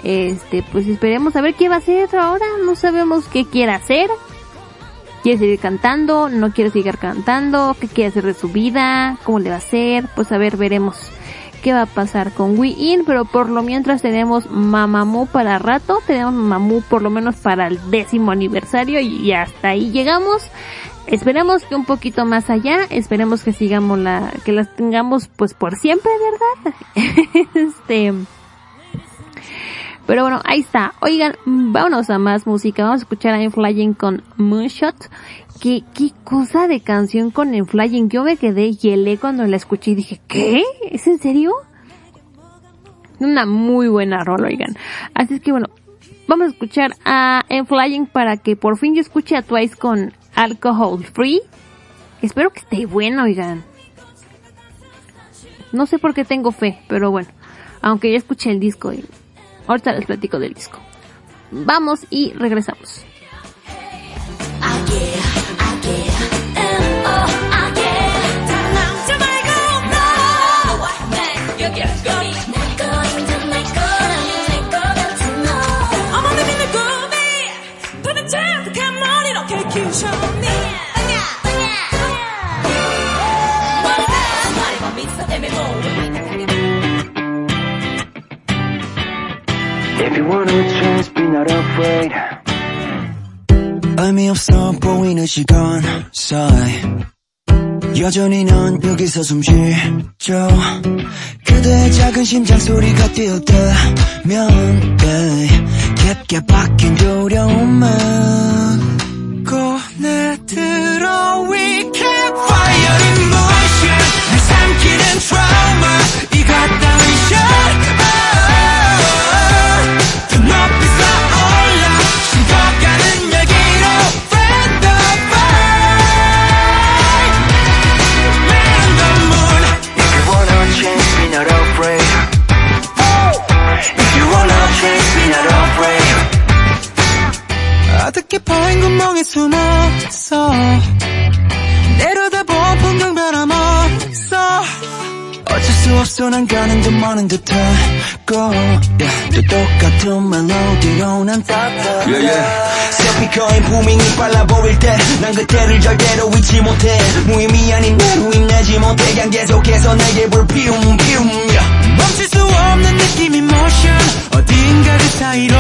Este, pues esperemos a ver qué va a hacer ahora, no sabemos qué quiere hacer. ¿Quiere seguir cantando? ¿No quiere seguir cantando? ¿Qué quiere hacer de su vida? ¿Cómo le va a hacer? Pues a ver, veremos qué va a pasar con Wii In, pero por lo mientras tenemos Mamamoo para rato, tenemos Mamamoo por lo menos para el décimo aniversario y hasta ahí llegamos. Esperemos que un poquito más allá, esperemos que sigamos la, que las tengamos pues por siempre, ¿verdad? este, pero bueno, ahí está. Oigan, vámonos a más música. Vamos a escuchar a Flying con Moonshot. ¿Qué, qué cosa de canción con Flying. Yo me quedé hielé cuando la escuché y dije, ¿qué? ¿Es en serio? Una muy buena rola, oigan. Así es que bueno, vamos a escuchar a Flying para que por fin yo escuche a Twice con Alcohol Free. Espero que esté bueno, oigan. No sé por qué tengo fe, pero bueno. Aunque ya escuché el disco Ahorita les platico del disco. Vamos y regresamos. Afraid. 의미 없어 보이는 시간 사이. 여전히 넌 여기서 숨 쉬죠. 그대의 작은 심장 소리가 yeah, 깊게 박힌 두려움만 꺼내 들어. We keep fire in motion 날 삼키는 trauma 어둡게 파인 구멍에 숨었어 내려다본 풍경 바라먹었어. 어쩔 수 없어 난 가는 듯 마는 듯하고. yeah, 또 똑같은 멜로디로 난 따라 yeah, yeah. 스피커의 부밍이 빨라 보일 때 난 그때를 절대로 잊지 못해. 무의미 아닌 내 루임 내지 못해. 계속해서 내게 불 피움 피움. yeah. 멈출 수 없는 느낌의 motion 어딘가 그 사이로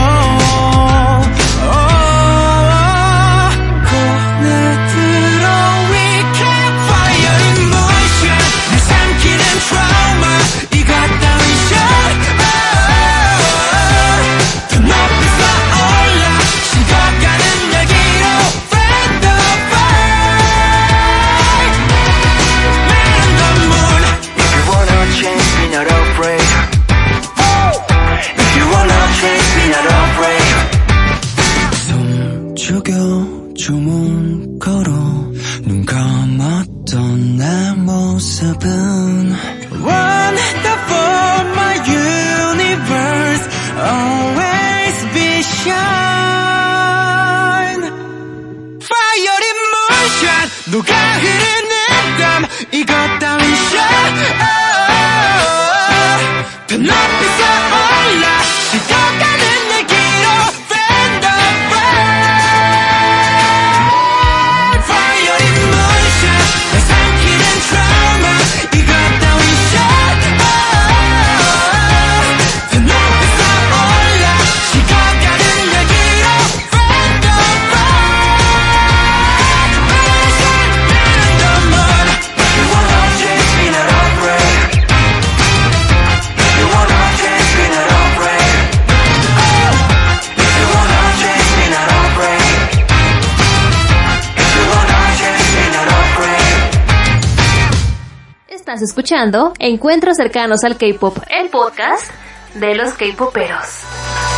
escuchando Encuentros cercanos al K-pop, el podcast de los K-poperos.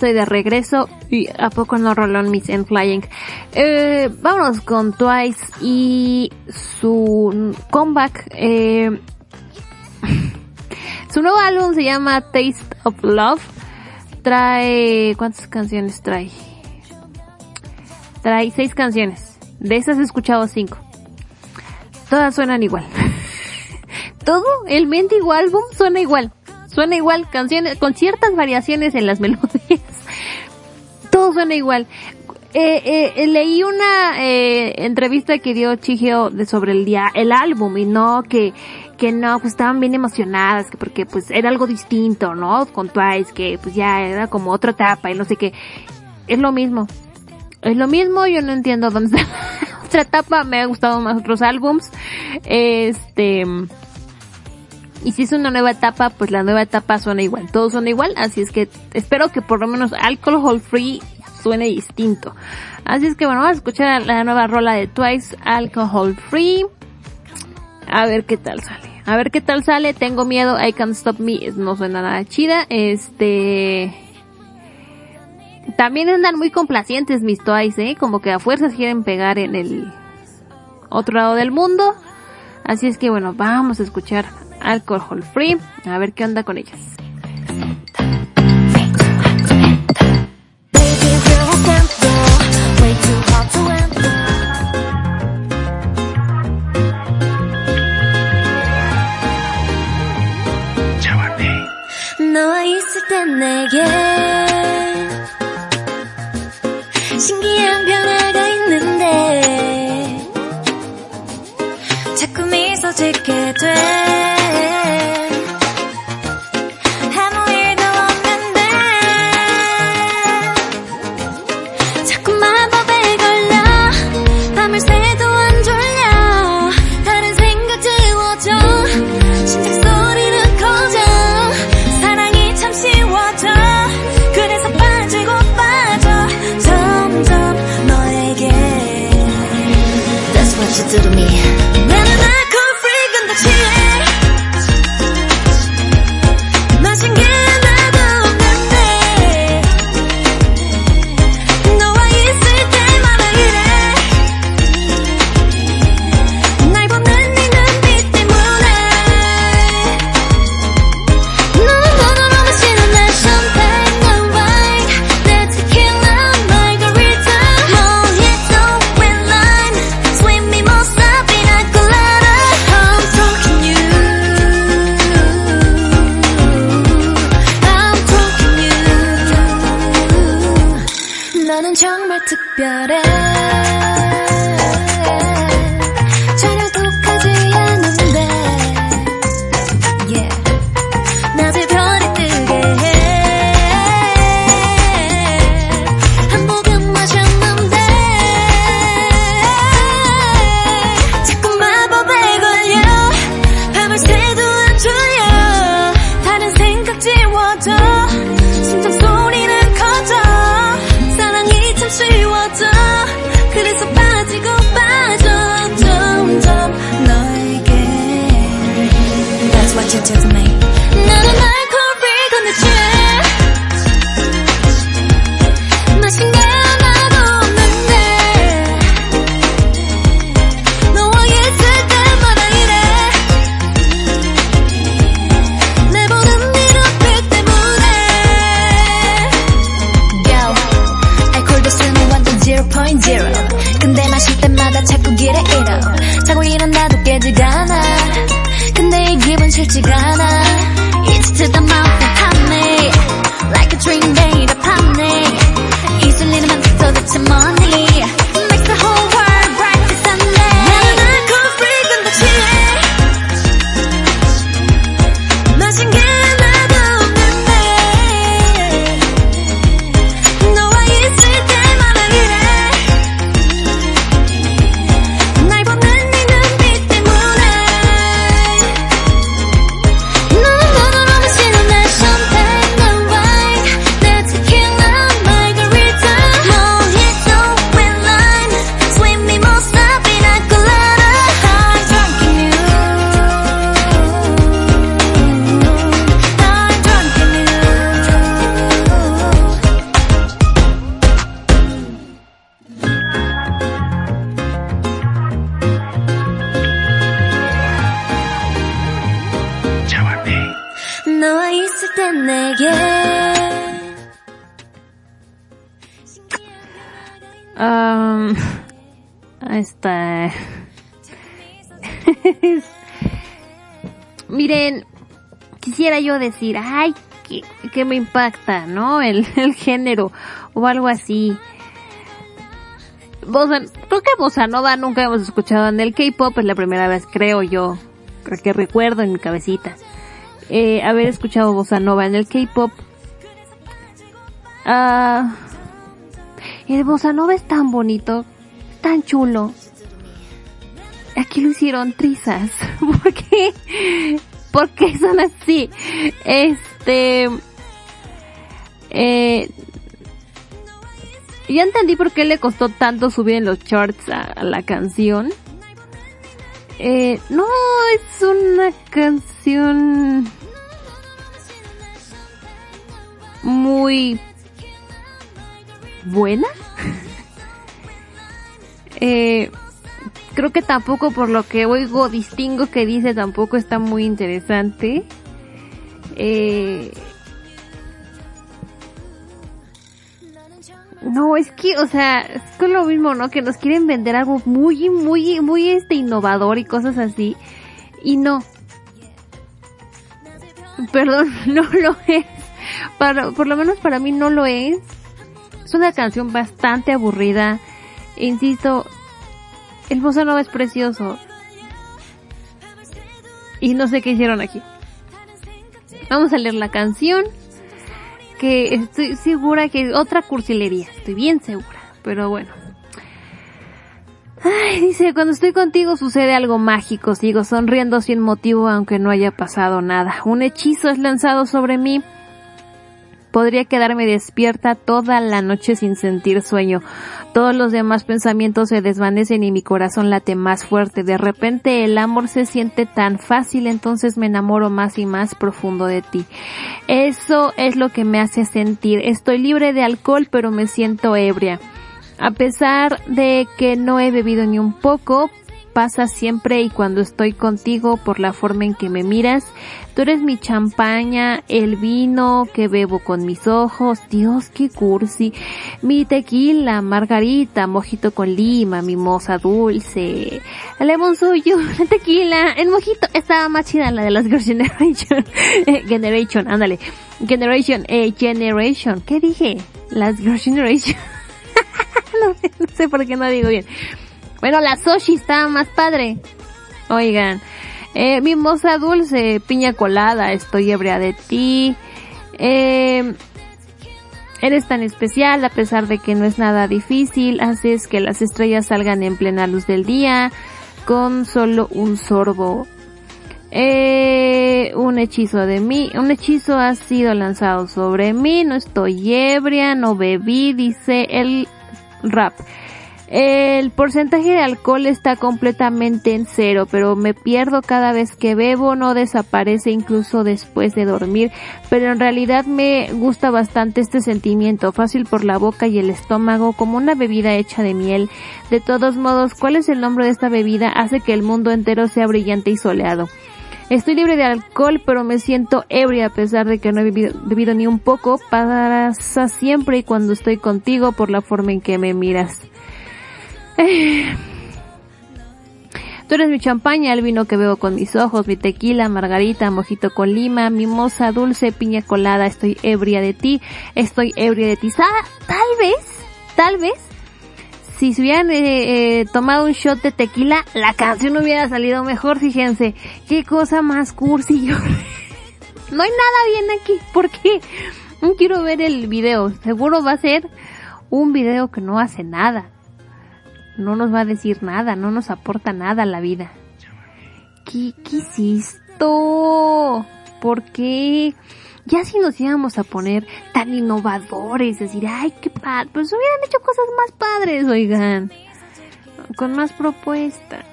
Estoy de regreso. Y a poco no rolón mis en flying. Eh, vámonos con Twice y su comeback. Eh, su nuevo álbum se llama Taste of Love. Trae, ¿cuántas canciones trae? Trae seis canciones. De esas he escuchado cinco. Todas suenan igual. Todo el mendigo álbum suena igual. Suena igual, canciones, con ciertas variaciones en las melodías. Todo suena igual. Eh, eh, leí una eh, entrevista que dio Chihio de sobre el día, el álbum y no que que no, pues estaban bien emocionadas, que porque pues era algo distinto, ¿no? Con Twice, que pues ya era como otra etapa y no sé qué. Es lo mismo. Es lo mismo, yo no entiendo dónde está otra etapa, me ha gustado más otros álbums. Este, y si es una nueva etapa, pues la nueva etapa suena igual, todo suena igual, así es que espero que por lo menos Alcohol Free suene distinto. Así es que bueno, vamos a escuchar la nueva rola de Twice, Alcohol Free. A ver qué tal sale. A ver qué tal sale. Tengo miedo. I Can't Stop Me. No suena nada chida. Este. También andan muy complacientes mis Twice, ¿eh? Como que a fuerzas quieren pegar en el otro lado del mundo. Así es que bueno, vamos a escuchar Alcohol Free. A ver qué onda con ellas. Baby we're a scandal Way too hot to handle 너와 있을 땐 내게 신기한 변화가 있는데 자꾸 미소 짓게 돼 Decir, ay, que, que me impacta, ¿no? El, el género o algo así. Bossa, creo que Bossa Nova nunca hemos escuchado en el K-pop, es la primera vez, creo yo, que recuerdo en mi cabecita, eh, haber escuchado Bossa Nova en el K-pop. Ah, el bossa nova es tan bonito, tan chulo. Aquí lo hicieron trizas. ¿Por qué? ¿Por qué son así? Este... Eh, ya entendí por qué le costó tanto subir en los charts a, a la canción. Eh, no, es una canción muy buena. eh, creo que tampoco por lo que oigo distingo que dice tampoco está muy interesante. Eh, no, es que, o sea, es con lo mismo, ¿no? Que nos quieren vender algo muy, muy, muy este innovador y cosas así. Y no. Perdón, no lo es. Para, por lo menos para mí no lo es. Es una canción bastante aburrida. Insisto, el bossa nova es precioso. Y no sé qué hicieron aquí. Vamos a leer la canción. Que estoy segura que es otra cursilería. Estoy bien segura. Pero bueno. Ay, dice, cuando estoy contigo sucede algo mágico. Sigo sonriendo sin motivo aunque no haya pasado nada. Un hechizo es lanzado sobre mí. Podría quedarme despierta toda la noche sin sentir sueño. Todos los demás pensamientos se desvanecen y mi corazón late más fuerte. De repente el amor se siente tan fácil, entonces me enamoro más y más profundo de ti. Eso es lo que me hace sentir. Estoy libre de alcohol, pero me siento ebria. A pesar de que no he bebido ni un poco, pasa siempre y cuando estoy contigo por la forma en que me miras. Tú eres mi champaña, el vino que bebo con mis ojos, Dios, qué cursi. Mi tequila, margarita, mojito con lima, mimosa dulce. Lemon suyo, la tequila, el mojito, estaba más chida la de las Girls Generation. Eh, Generation, ándale. Generation, eh, Generation, ¿qué dije? Las Girls Generation. no, no sé por qué no digo bien. Bueno, la Soshi estaba más padre. Oigan, eh, mimosa dulce, piña colada, estoy ebria de ti. Eh, eres tan especial a pesar de que no es nada difícil, haces que las estrellas salgan en plena luz del día con solo un sorbo. Eh, un hechizo de mí, un hechizo ha sido lanzado sobre mí, no estoy ebria, no bebí, dice el rap. El porcentaje de alcohol está completamente en cero, pero me pierdo cada vez que bebo, no desaparece incluso después de dormir, pero en realidad me gusta bastante este sentimiento, fácil por la boca y el estómago, como una bebida hecha de miel. De todos modos, ¿cuál es el nombre de esta bebida? Hace que el mundo entero sea brillante y soleado. Estoy libre de alcohol, pero me siento ebria a pesar de que no he bebido, ni un poco. Pasa siempre y cuando estoy contigo por la forma en que me miras. Tú eres mi champaña, el vino que bebo con mis ojos, mi tequila, margarita, mojito con lima, mimosa, dulce, piña colada, estoy ebria de ti, estoy ebria de ti. Sa- Tal vez, tal vez, si se hubieran eh, eh, tomado un shot de tequila, la canción hubiera salido mejor, fíjense. Qué cosa más cursi yo. no hay nada bien aquí, ¿por qué? No quiero ver el video, seguro va a ser un video que no hace nada no nos va a decir nada, no nos aporta nada a la vida. ¿Qué, qué? ¿Por qué? Ya si nos íbamos a poner tan innovadores, decir, ay, qué padre, pues hubieran hecho cosas más padres, oigan, con más propuestas.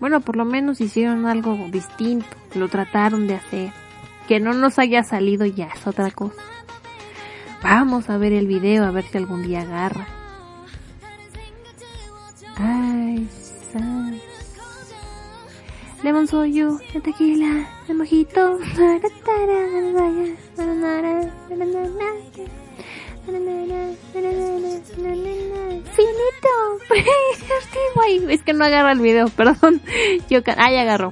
Bueno, por lo menos hicieron algo distinto, lo trataron de hacer. Que no nos haya salido ya es otra cosa. Vamos a ver el video, a ver si algún día agarra. Ay, sa- Lemon soy yo, el tequila, el mojito. Finito. Güey, es que no agarra el video, perdón. Yo, ah, ya agarró.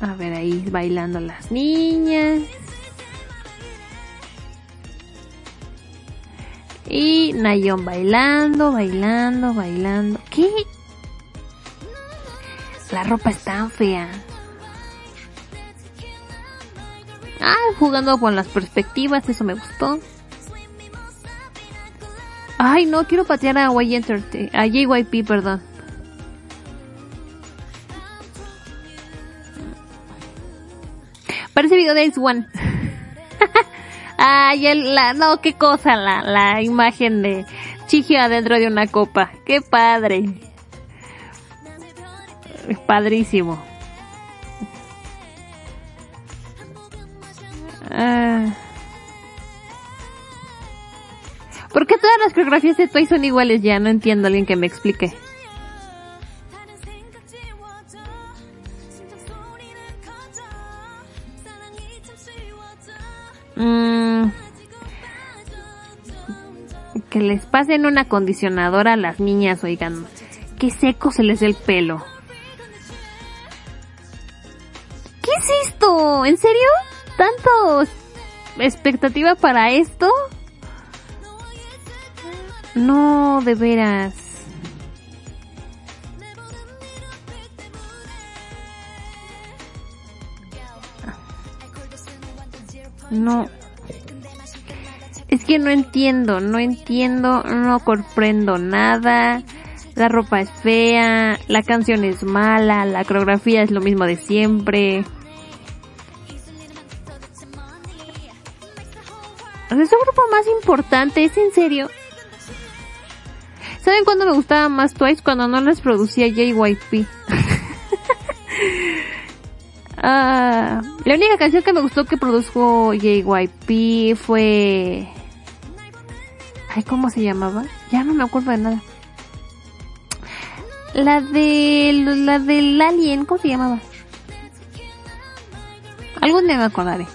A ver, ahí bailando las niñas. Y Nayon bailando, bailando, bailando. ¿Qué? La ropa es tan fea. Ah, jugando con las perspectivas, eso me gustó. Ay, no, quiero patear a Y a JYP, perdón. Parece video de. Ay, el, la, no, qué cosa, la, la imagen de Chigio adentro de una copa. Qué padre. Es padrísimo. Ah. ¿Por qué todas las coreografías de Toy son iguales ya? No entiendo, alguien que me explique. Mm. Que les pasen un acondicionador a las niñas, oigan. Qué seco se les ve el pelo. ¿Qué es esto? ¿En serio? ¿Tanto expectativa para esto? No, de veras. No. Es que no entiendo, no entiendo, no comprendo nada. La ropa es fea, la canción es mala, la coreografía es lo mismo de siempre. Es el grupo más importante, ¿es en serio? ¿Saben cuándo me gustaba más Twice? Cuando no les producía JYP. Ah, la única canción que me gustó que produjo JYP fue... Ay, ¿cómo se llamaba? Ya no me acuerdo de nada. La de... La del Alien, ¿cómo se llamaba? Algún día me acordaré.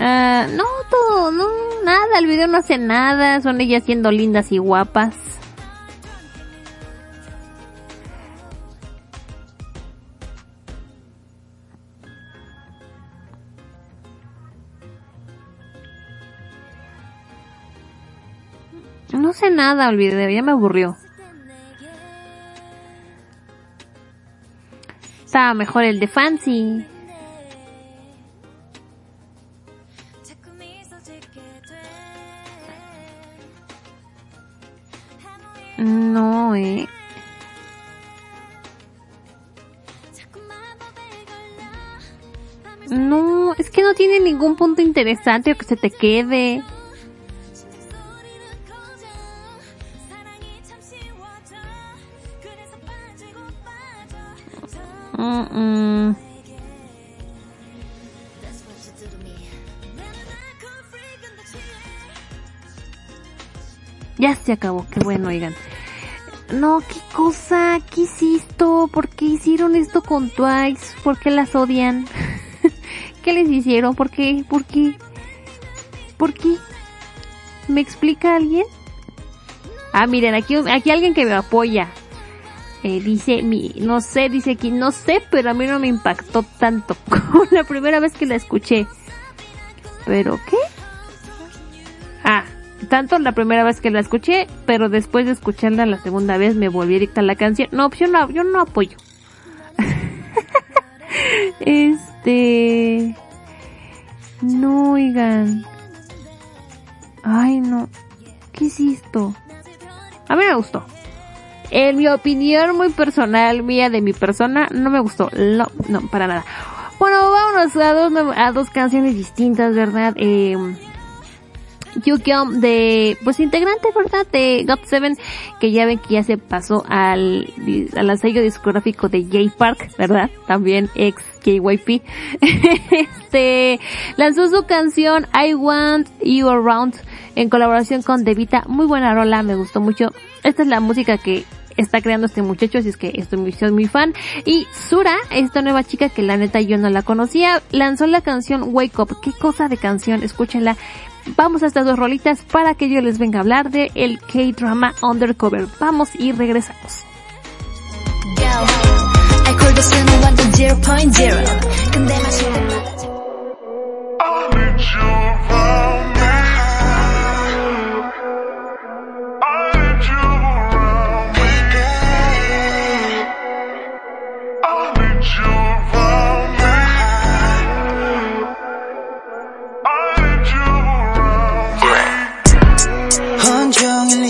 Ah, no, todo, no, nada, el video no hace nada, son ellas siendo lindas y guapas. No sé nada el video, ya me aburrió. Estaba mejor el de Fancy. No, eh. No, es que no tiene ningún punto interesante o que se te quede. Ya se acabó, qué bueno, oigan. No, qué cosa, qué hiciste, ¿por qué hicieron esto con Twice? ¿Por qué las odian? ¿Qué les hicieron? ¿Por qué? ¿Por qué? ¿Por qué? ¿Me explica alguien? Ah, miren, aquí, aquí alguien que me apoya. Eh, dice, mi, no sé, dice aquí, no sé, pero a mí no me impactó tanto como la primera vez que la escuché. ¿Pero qué? Ah, tanto la primera vez que la escuché, pero después de escucharla la segunda vez me volví adicta a la canción. No, yo no, yo no apoyo. este... No, oigan. Ay, no. ¿Qué es esto? A mí me gustó. En mi opinión muy personal, mía de mi persona, no me gustó. No, no, para nada. Bueno, vámonos a dos, a dos canciones distintas, ¿verdad? Eh, Yukyom de, pues integrante, ¿verdad? De GOT7, que ya ven que ya se pasó al, al sello discográfico de J Park, ¿verdad? También ex JYP. este, lanzó su canción I Want You Around en colaboración con Devita. Muy buena rola, me gustó mucho. Esta es la música que está creando este muchacho, así es que estoy muy, soy muy fan. Y Sura, esta nueva chica que la neta yo no la conocía, lanzó la canción Wake Up. Qué cosa de canción, escúchenla. Vamos a estas dos rolitas para que yo les venga a hablar de el K-drama Undercover. Vamos y regresamos. 알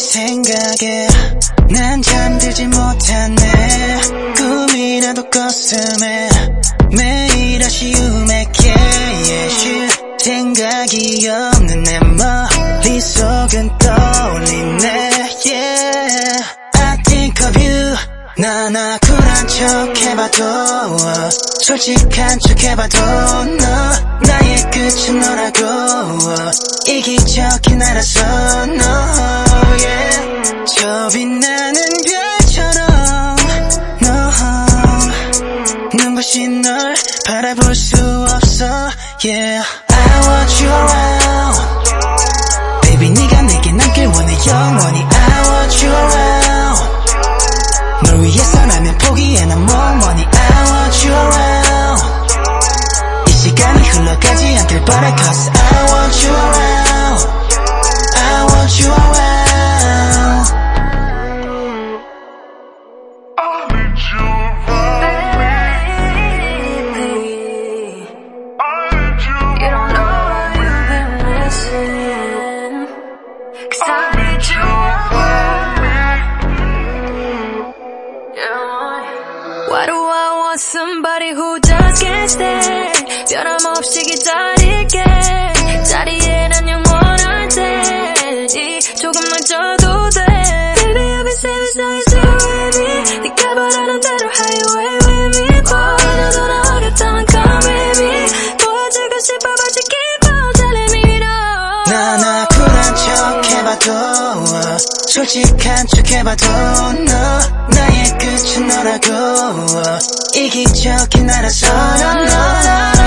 생각에 난 잠들지 못하네. 꿈이라도 꿨음에 매일 아쉬움에 깨예실 생각이 없는 내 머릿속은 떠올리네. Yeah. I think of you. 난 아쿠란 척 해봐도 솔직한 척 해봐도 너 나의 끝은 너라고. 이기적인 나라서 너 yeah 저 빛나는 별처럼 너 눈부시 널 바라볼 수 없어 yeah I want you around baby 네가 내게 남길 원해 영원히 I want you around 널 위해서라면 포기해 난 뭐뭐니 I want you around 이 시간이 흘러가지 않길 바래 Cause I want you around I want you around 없이 기다릴게 자리에 난 영원할 테니 조금만 쪄도 돼 Baby I'll be saving songs to with me 네가 바라는 대로 highway with me boy 너 돌아와겠다면 come with me 도와주고 싶어 but you keep on telling me no 나나 쿨한 척 해봐도 솔직한 척 해봐도 너 나의 끝은 너라고 이기적인 나라서 너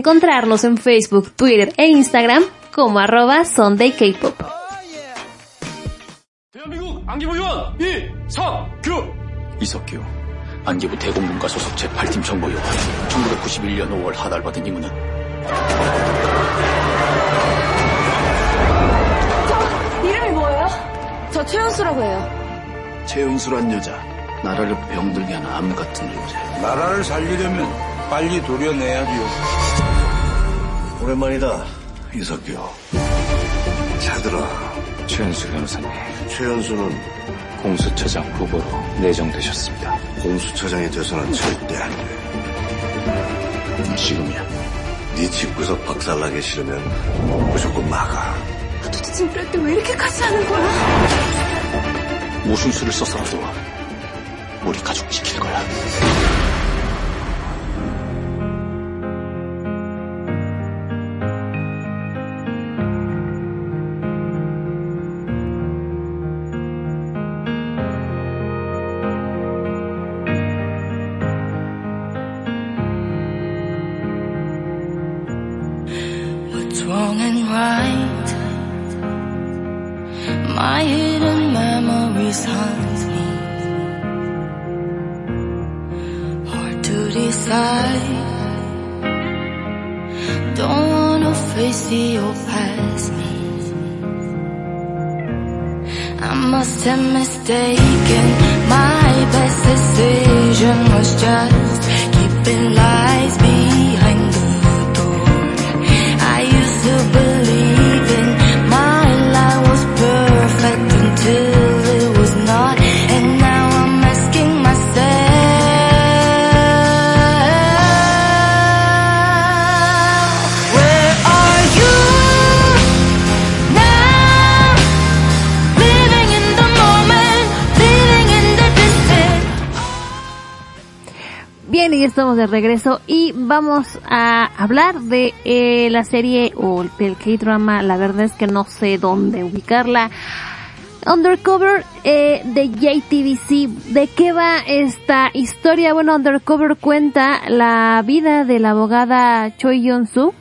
encontrarnos en Facebook, Twitter e Instagram como arroba Sunday K-Pop. 대한민국 안기부 안기부 대공문과 소속 제8팀 정보요원 1991년 5월 하달받은 임무는 저 이름이 뭐예요? 저 최은수라고 해요 최은수란 여자 나라를 병들게 하는 암 같은 존재 나라를 살리려면 빨리 도려내야 돼요 오랜만이다, 이석규. 자들아, 최현수 변호사님, 최현수는 공수처장 후보로 내정되셨습니다. 공수처장이 돼서는 절대 안 돼. 지금이야. 네 집구석 박살나기 싫으면 무조건 막아. 도대체 이럴 때 왜 이렇게까지 하는 거야? 무슨 수를 써서라도 우리 가족 지킬 거야. Y vamos a hablar de eh, la serie o del K-drama. La verdad es que no sé dónde ubicarla. Undercover eh, de JTBC. ¿De qué va esta historia? Bueno, Undercover cuenta la vida de la abogada Choi Yeon-soo,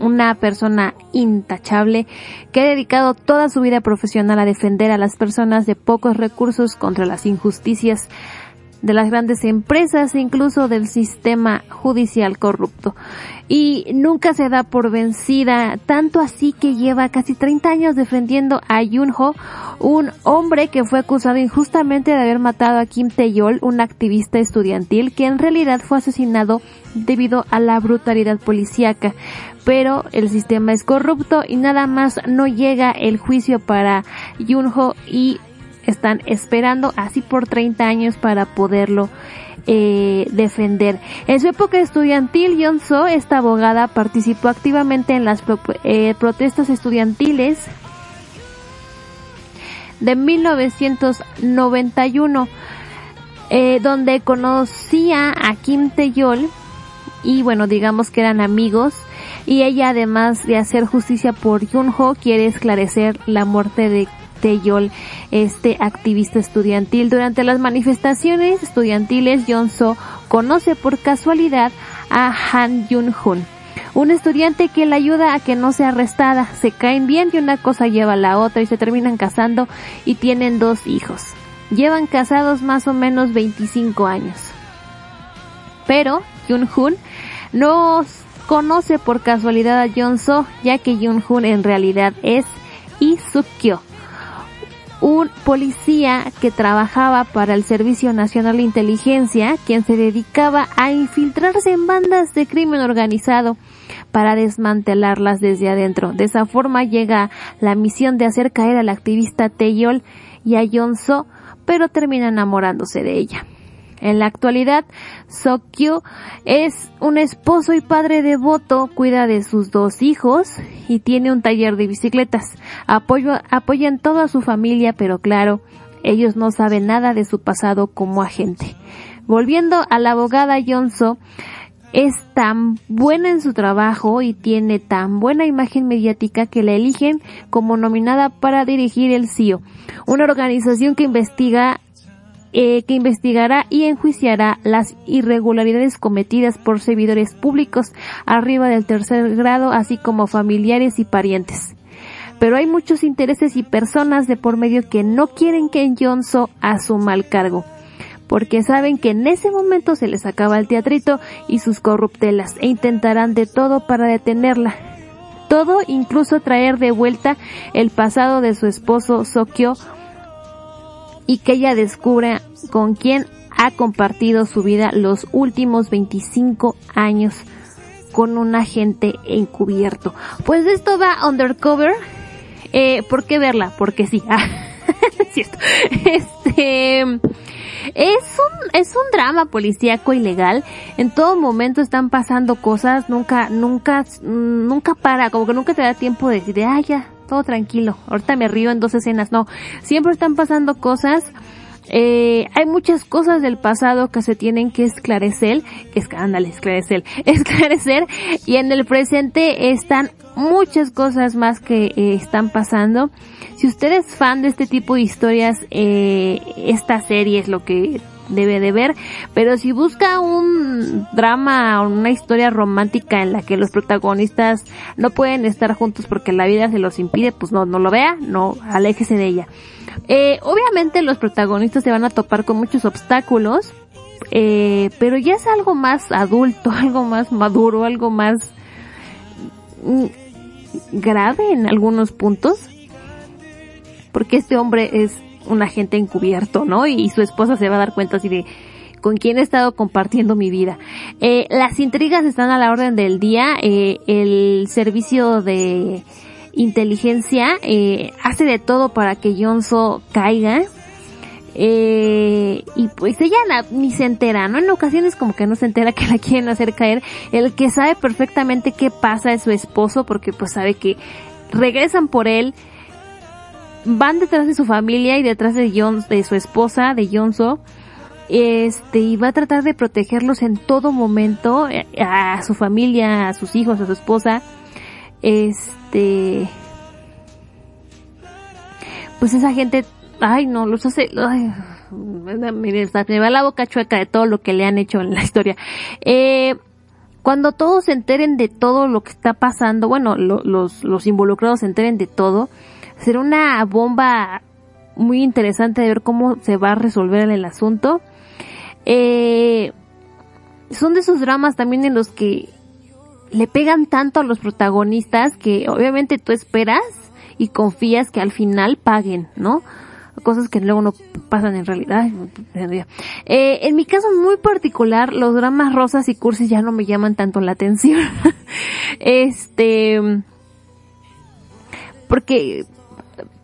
una persona intachable que ha dedicado toda su vida profesional a defender a las personas de pocos recursos contra las injusticias de las grandes empresas incluso del sistema judicial corrupto. Y nunca se da por vencida, tanto así que lleva casi 30 años defendiendo a Yunho, un hombre que fue acusado injustamente de haber matado a Kim Tae-yol, un activista estudiantil que en realidad fue asesinado debido a la brutalidad policíaca. Pero el sistema es corrupto y nada más no llega el juicio para Yunho y están esperando así por 30 años para poderlo eh, defender. En su época estudiantil, Yeon-so, esta abogada, participó activamente en las pro- eh, protestas estudiantiles de 1991, eh, donde conocía a Kim Tae-yol y bueno, digamos que eran amigos y ella además de hacer justicia por Yunho quiere esclarecer la muerte de Taeyol, este activista estudiantil. Durante las manifestaciones estudiantiles, Yeon-so conoce por casualidad a Han Yun-hun, un estudiante que le ayuda a que no sea arrestada. Se caen bien y una cosa lleva a la otra y se terminan casando y tienen dos hijos. Llevan casados más o menos 25 años. Pero Yun-hun no conoce por casualidad a Yeon-so, ya que Yun-hun en realidad es Isukyo, un policía que trabajaba para el Servicio Nacional de Inteligencia, quien se dedicaba a infiltrarse en bandas de crimen organizado para desmantelarlas desde adentro. De esa forma llega la misión de hacer caer al activista Taeyol y a Yeon-so, pero termina enamorándose de ella. En la actualidad, Sokyo es un esposo y padre devoto, cuida de sus dos hijos y tiene un taller de bicicletas. Apoyo, apoya en toda su familia, pero claro, ellos no saben nada de su pasado como agente. Volviendo a la abogada Yonso, es tan buena en su trabajo y tiene tan buena imagen mediática que la eligen como nominada para dirigir el CIO, una organización que investiga eh, que investigará y enjuiciará las irregularidades cometidas por servidores públicos arriba del tercer grado, así como familiares y parientes. Pero hay muchos intereses y personas de por medio que no quieren que Johnson asuma el cargo, porque saben que en ese momento se les acaba el teatrito y sus corruptelas e intentarán de todo para detenerla. Todo, incluso traer de vuelta el pasado de su esposo Sokyo y que ella descubra con quién ha compartido su vida los últimos 25 años con un agente encubierto. Pues esto va undercover. Eh, ¿Por qué verla? Porque sí. Ah, es cierto. Este, es un, es un drama policíaco ilegal. En todo momento están pasando cosas. Nunca, nunca, nunca para. Como que nunca te da tiempo de decir, ah, ya, todo tranquilo. Ahorita me río en dos escenas. No. Siempre están pasando cosas. Eh, hay muchas cosas del pasado que se tienen que esclarecer, que es, ándale, esclarecer, esclarecer, y en el presente están muchas cosas más que eh, están pasando. Si usted es fan de este tipo de historias, eh, esta serie es lo que debe de ver, pero si busca un drama o una historia romántica en la que los protagonistas no pueden estar juntos porque la vida se los impide, pues no, no lo vea, no, aléjese de ella. Eh, obviamente los protagonistas se van a topar con muchos obstáculos, eh, pero ya es algo más adulto, algo más maduro, algo más mm, grave en algunos puntos, porque este hombre es un agente encubierto, ¿no? Y su esposa se va a dar cuenta así de con quién he estado compartiendo mi vida. Eh, las intrigas están a la orden del día. Eh, el servicio de inteligencia eh, hace de todo para que Jonso caiga. Eh, y pues ella ni se entera, ¿no? En ocasiones como que no se entera que la quieren hacer caer. El que sabe perfectamente qué pasa es su esposo porque pues sabe que regresan por él, van detrás de su familia y detrás de Jon, de su esposa, de Jonso. Este, y va a tratar de protegerlos en todo momento, eh, a su familia, a sus hijos, a su esposa. Este, pues esa gente, ay no, los hace, ay, mire, me va la boca chueca de todo lo que le han hecho en la historia. Eh, cuando todos se enteren de todo lo que está pasando, bueno, lo- los, los involucrados se enteren de todo, será una bomba muy interesante de ver cómo se va a resolver el asunto. Eh, son de esos dramas también en los que le pegan tanto a los protagonistas que obviamente tú esperas y confías que al final paguen, ¿no? Cosas que luego no pasan en realidad. Eh, en mi caso muy particular, los dramas rosas y cursis ya no me llaman tanto la atención. este, porque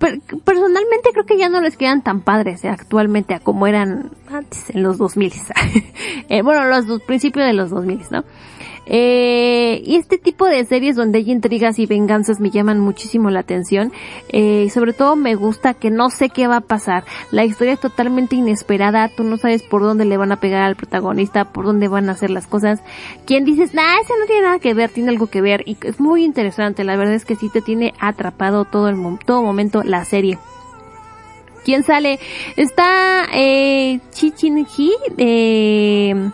per- personalmente creo que ya no les quedan tan padres eh, actualmente a como eran antes en los 2000 eh, bueno los dos, principios de los 2000 no eh, y este tipo de series donde hay intrigas y venganzas me llaman muchísimo la atención. Eh, sobre todo me gusta que no sé qué va a pasar. La historia es totalmente inesperada. Tú no sabes por dónde le van a pegar al protagonista, por dónde van a hacer las cosas. Quien dices, nah, ese no tiene nada que ver, tiene algo que ver. Y es muy interesante. La verdad es que sí te tiene atrapado todo el todo momento la serie. ¿Quién sale? Está eh, Chi Chin Hee, eh,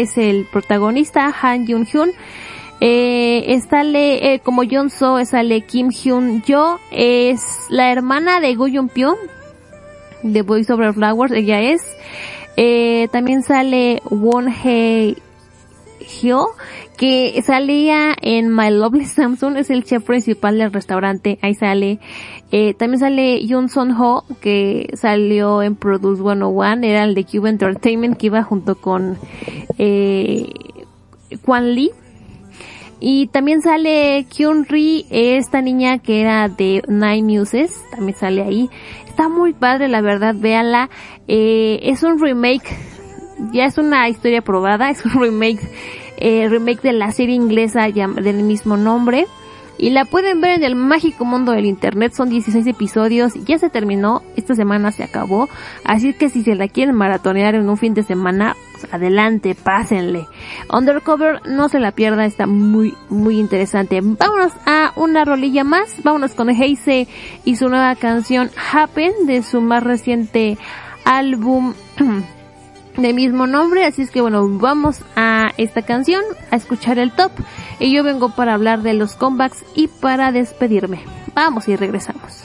es el protagonista, Han Yun Hyun. Eh, sale, eh, como Jong So, sale Kim Hyun Jo, es la hermana de Go Yun Pyo, de Voice Over Flowers, ella es. Eh, también sale Won Hye Hyo, que salía en My Lovely Samsung, es el chef principal del restaurante, ahí sale. Eh, también sale Yoon Son Ho, que salió en Produce 101, era el de Cube Entertainment, que iba junto con eh, Kwan Lee. Y también sale Kyun Ri, esta niña que era de Nine Muses, también sale ahí. Está muy padre, la verdad, véanla. Eh, es un remake, ya es una historia probada, es un remake, eh, remake de la serie inglesa del mismo nombre. Y la pueden ver en el mágico mundo del internet, son 16 episodios, ya se terminó, esta semana se acabó, así que si se la quieren maratonear en un fin de semana, pues adelante, pásenle. Undercover, no se la pierda, está muy, muy interesante. Vámonos a una rolilla más, vámonos con Heise y su nueva canción Happen de su más reciente álbum de mismo nombre, así es que bueno, vamos a esta canción, a escuchar el top, y yo vengo para hablar de los comebacks y para despedirme. Vamos y regresamos.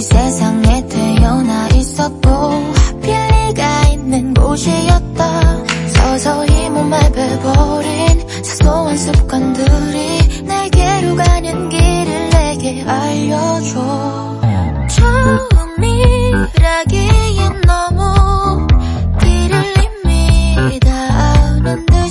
세상에 태어나 있었고 빌리가 있는 곳이었다. 서서히 몸에 베버린 사소한 습관들이 내게로 가는 길을 내게 알려줘. 처음이라기엔 너무 길을 이미 다. 아는데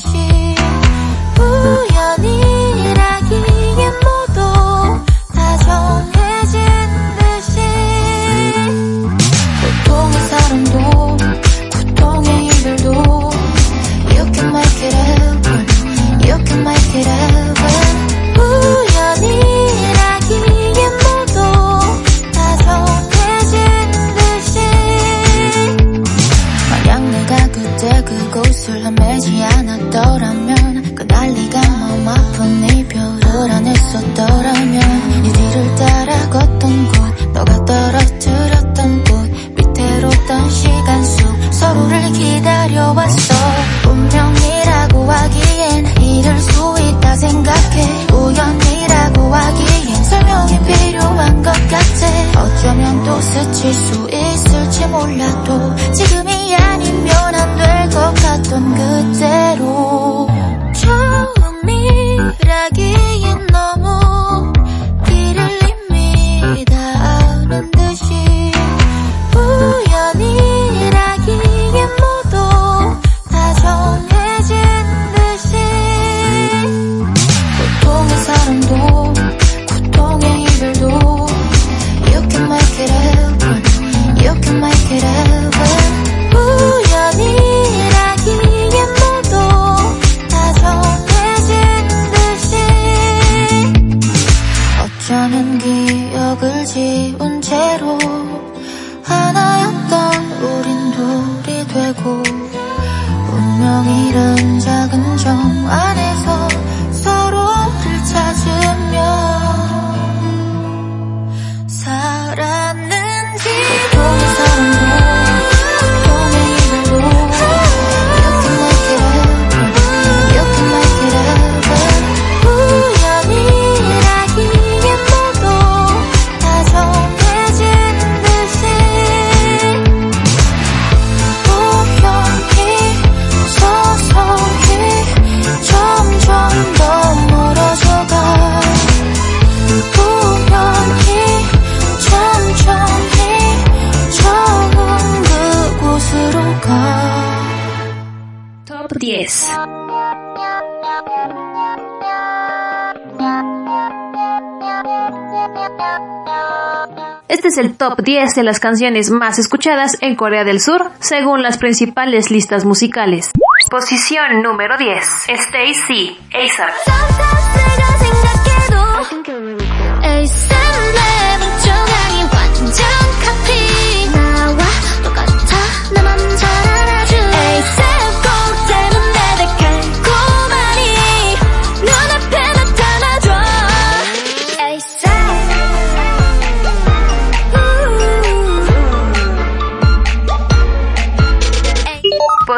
top 10 de las canciones más escuchadas en Corea del Sur, según las principales listas musicales. Posición número 10. Stacy, ASAP.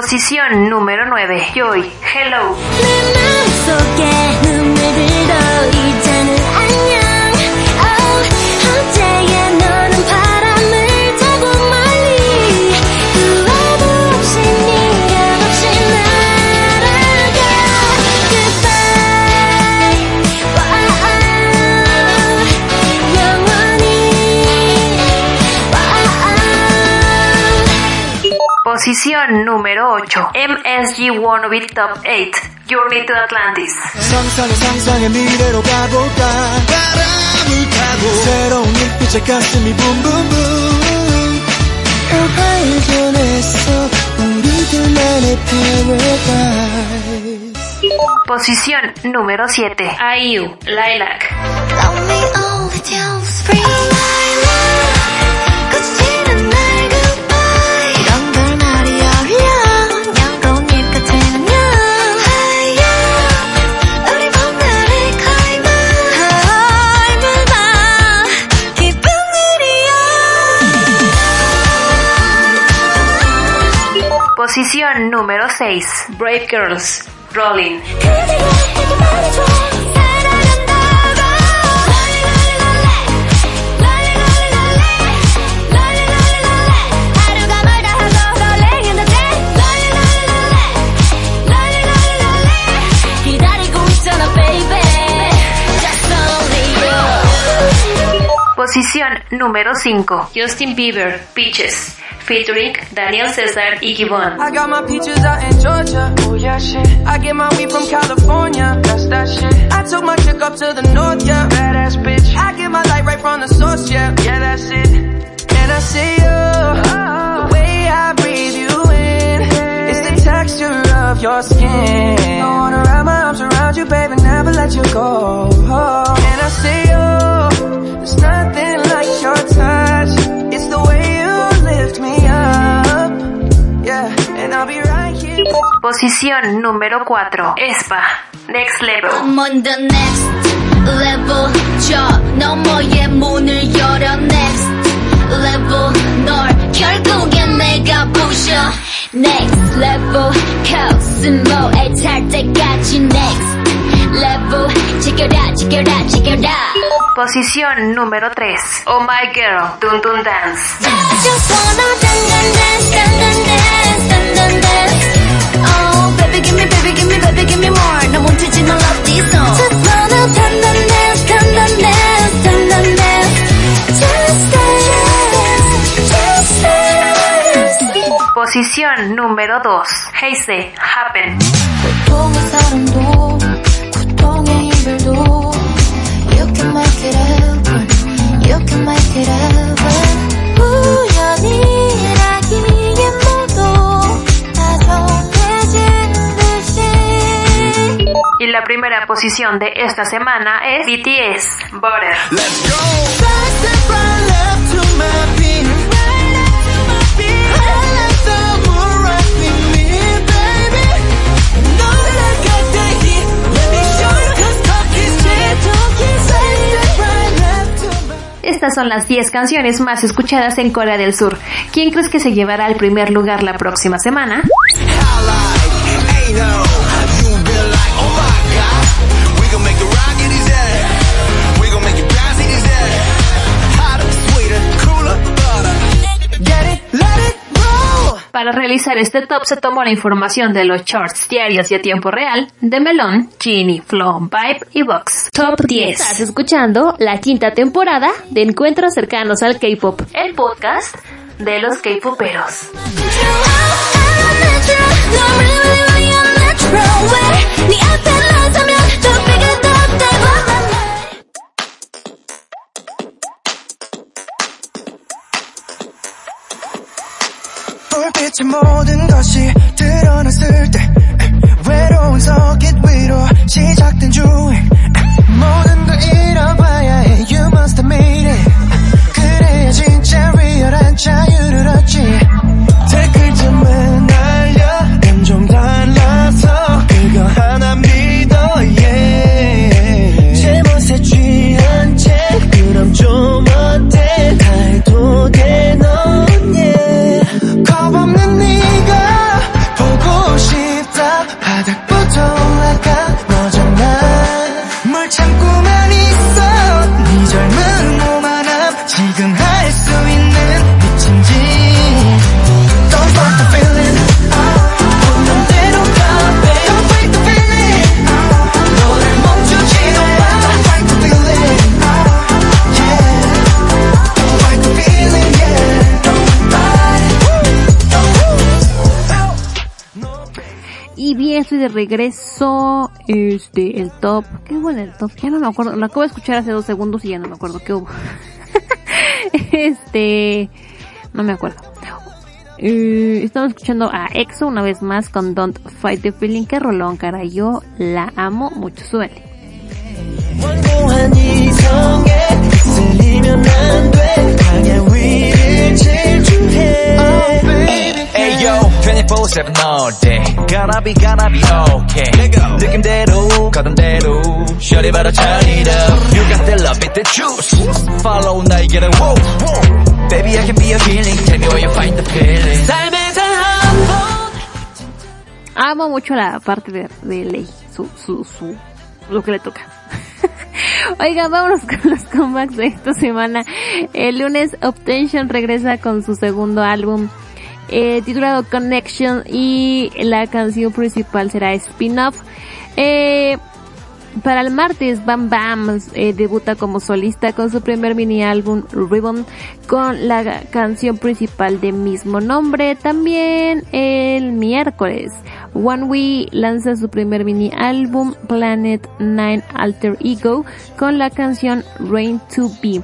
Posición número 9. Joy, hello. Posición número 8. MSG Wannabe Top 8. Journey to Atlantis. Posición número 7. IU, Lilac. 6. Brave Girls, Rolling. Posición número 5. Justin Bieber, Peaches. Featuring Daniel Cesar y Gibbon. I got my peaches out in Georgia. Oh yeah, shit. I get my weed from California. That's that shit. I took my chick up to the north, yeah. Badass bitch. I get my light right from the source, yeah. Yeah, that's it. And I see you. The way I breathe you in. It's the texture of your skin. I wanna wrap my arms around you, baby, never let you go. And I see you. There's nothing like your touch. It's the way Posición número 4. Espa. Next Level. I'm on the next level 저 너머의 문을 열어 next level 널 결국엔 내가 부셔 next level 코스모에 탈 때까지 next level 지켜라 지켜라 지켜라 Posición número 3. Oh My Girl. Dun Dun Dance. I just wanna dance, dance, dance, dance, me, baby, give me more. 나 멈추지 널 어디서. Just wanna dance, dance, dance, dance, dance, dance, dance. Just dance, just dance. Posición número 2. Haze. Happen. 고통의 사랑도 고통의 이별도 You can make it happen You can make it happen 'cause talk is cheap. Right step right left to my Estas son las 10 canciones más escuchadas en Corea del Sur. ¿Quién crees que se llevará al primer lugar la próxima semana? Para realizar este top se tomó la información de los charts diarios y a tiempo real de Melon, Genie, Flow, Vibe y Vox. Top 10. Estás escuchando la quinta temporada de Encuentros cercanos al K-pop, el podcast de los K-poperos. 빛의 모든 것이 드러났을 때 외로운 서깃 위로 시작된 주행 모든 걸 잃어봐야 해 regreso, este, el top. ¿Qué hubo en el top? Ya no me acuerdo. Lo acabo de escuchar hace dos segundos y ya no me acuerdo qué hubo. este, no me acuerdo. Eh, estamos escuchando a EXO una vez más con Don't Fight the Feeling. Que rolón, cara. Yo la amo mucho. Súbele. Hey yo, 24/7 all day. Gonna be, gonna be okay. 느낌대로, 가던대로. Shorty better turn it up. You got the love it, the juice. Follow 날개를 woo, woo. Baby, I can be your healing. Tell me where you find the feeling. 삶의 단한번 amo mucho la parte de, de Ley, su, su, su, lo que le toca. Oigan, vámonos con los comebacks de esta semana. El lunes Obtention regresa con su segundo álbum eh, titulado Connection y la canción principal será Spin-Off. Eh, para el martes, Bam Bam eh, debuta como solista con su primer mini álbum Ribbon con la canción principal de mismo nombre. También el miércoles, One We lanza su primer mini álbum Planet 9 Alter Ego con la canción Rain to Be.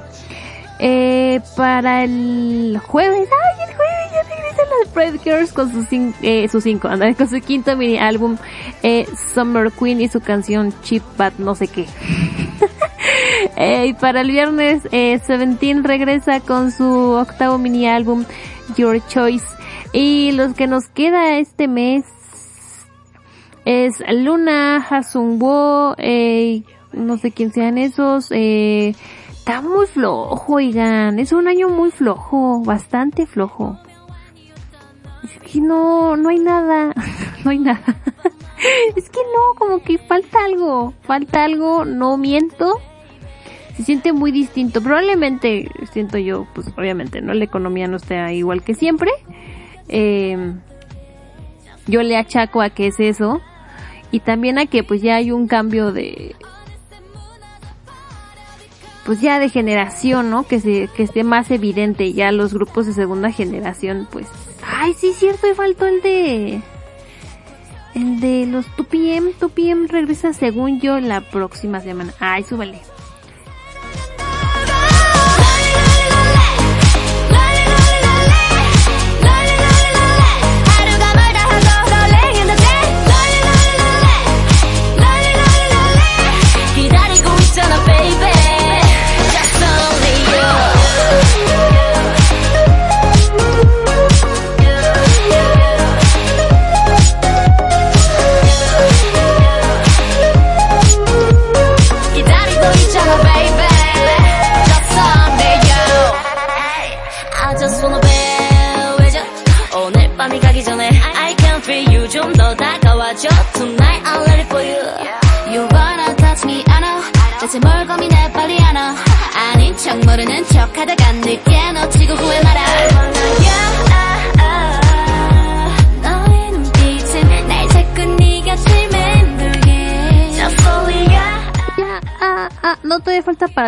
Eh, para el jueves, ay, el jueves ya regresan las Pride Girls con cin- eh, cinco, anda, con su quinto mini álbum, eh, Summer Queen y su canción Cheap But no sé qué. Eh, y para el viernes, eh, Seventeen regresa con su octavo mini álbum, Your Choice. Y los que nos queda este mes es Luna, Hasungwo, eh, no sé quién sean esos, está muy flojo, oigan, es un año muy flojo, bastante flojo. Es que no, no hay nada, no hay nada. es que no, como que falta algo, falta algo, no miento. Se siente muy distinto, probablemente, siento yo, pues obviamente, ¿no? La economía no está igual que siempre. Eh, yo le achaco a que es eso y también a que pues ya hay un cambio de pues ya de generación, ¿no? Que se que esté más evidente ya los grupos de segunda generación, pues ay, sí cierto, y faltó el de el de los 2PM, 2PM regresa según yo la próxima semana. Ay, súbele.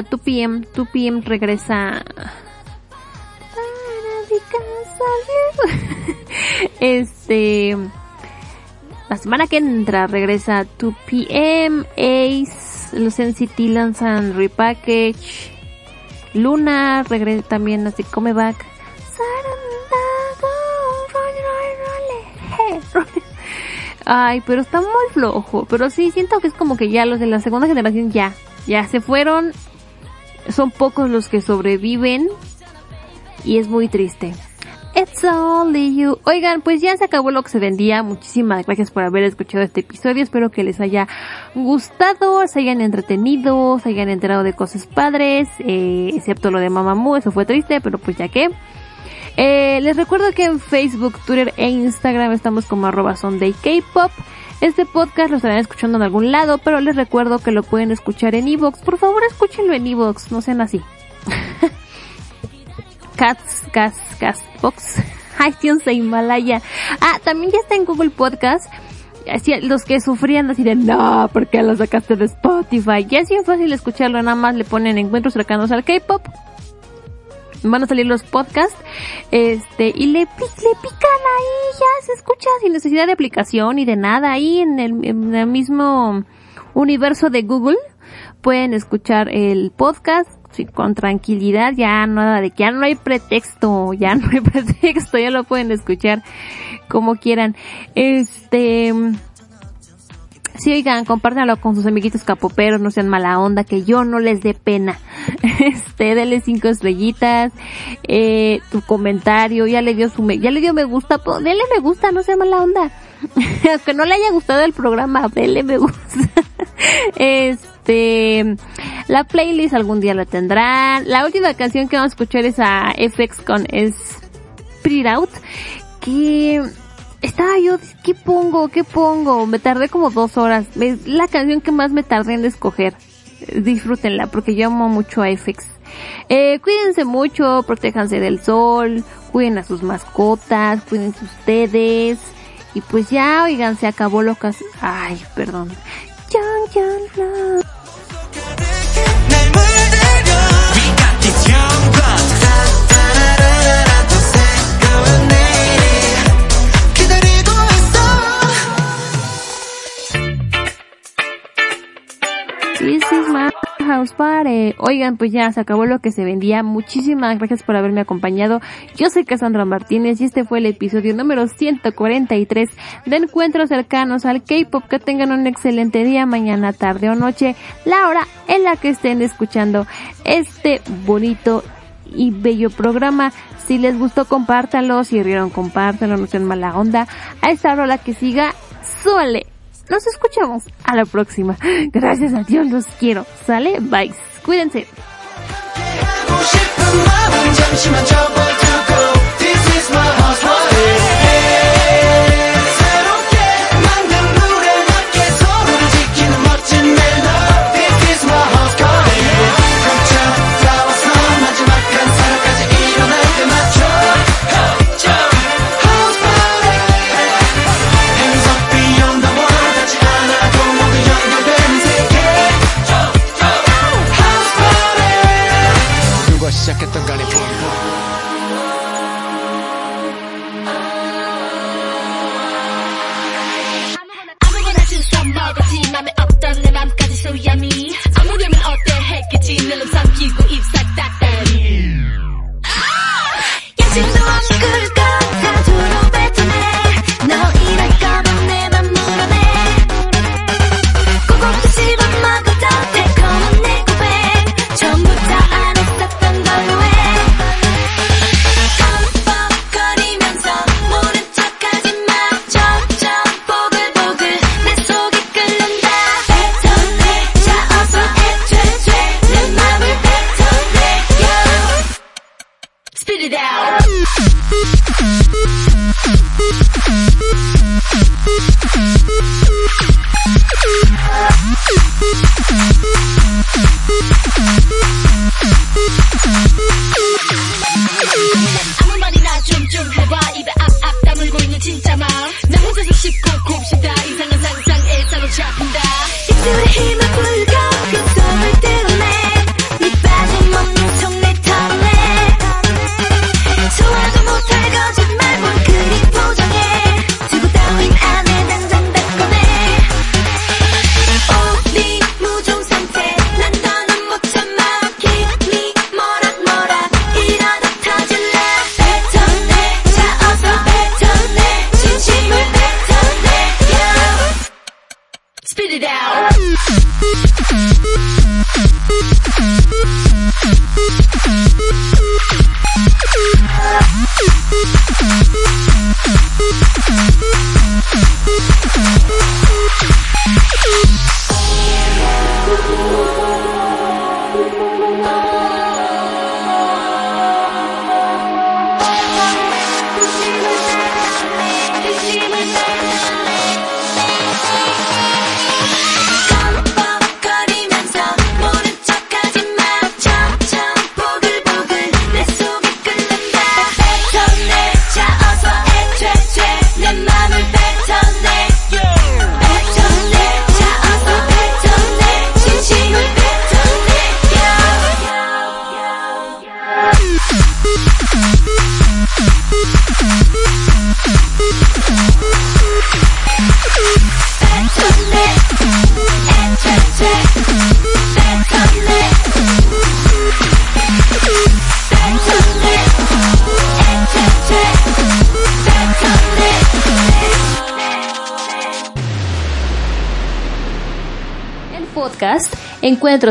Todavía falta para 2PM. 2PM regresa. Este. La semana que entra regresa 2PM, Ace, los NCT lanzan Repackage, Luna regresa también así comeback. Ay, pero está muy flojo. Pero sí, siento que es como que ya los de la segunda generación ya, ya se fueron. Son pocos los que sobreviven. Y es muy triste. It's only you. Oigan, pues ya se acabó lo que se vendía. Muchísimas gracias por haber escuchado este episodio. Espero que les haya gustado, se hayan entretenido, se hayan enterado de cosas padres, eh, excepto lo de Mamamoo, eso fue triste, pero pues ya que. Eh, les recuerdo que en Facebook, Twitter e Instagram estamos como arroba Sunday K-Pop. Este podcast lo estarán escuchando en algún lado, pero les recuerdo que lo pueden escuchar en Evox. Por favor, escúchenlo en Evox, no sean así. Cats, Cats, Castbox, iTunes e Himalaya. Ah, también ya está en Google Podcast. Así, los que sufrían así de no, ¿por qué lo sacaste de Spotify? Ya es bien fácil escucharlo, nada más le ponen encuentros cercanos al K-pop. Van a salir los podcasts, este, y le, le pican ahí, ya se escucha sin necesidad de aplicación y de nada, ahí en el, en el mismo universo de Google pueden escuchar el podcast sí, con tranquilidad, ya nada de que ya no hay pretexto, ya no hay pretexto, ya lo pueden escuchar como quieran. Este, sí, oigan, compártanlo con sus amiguitos capoperos, no sean mala onda, que yo no les dé pena. Este, denle cinco estrellitas, eh, tu comentario, ya le dio su, me, ya le dio me gusta, pues, denle me gusta, no sea mala onda. Aunque no le haya gustado el programa, denle me gusta. este, la playlist algún día la tendrán. La última canción que vamos a escuchar es a FX con Sprit Out, que estaba yo, ¿qué pongo? ¿Qué pongo? Me tardé como dos horas. Es la canción que más me tardé en escoger. Disfrútenla porque yo amo mucho a FX. Eh, cuídense mucho, protéjanse del sol, cuiden a sus mascotas, cuídense ustedes. Y pues ya, oigan, se acabó locas. Ay, perdón. This is my house party. Oigan, pues ya se acabó lo que se vendía. Muchísimas gracias por haberme acompañado. Yo soy Cassandra Martínez y este fue el episodio número 143 de Encuentros cercanos al K-pop. Que tengan un excelente día, mañana, tarde o noche, la hora en la que estén escuchando este bonito y bello programa. Si les gustó, compártanlo. Si rieron, compártanlo. No sean mala onda. A esta hora la que siga, suele. Nos escuchamos a la próxima. Gracias a Dios, los quiero. Sale, bye. Cuídense.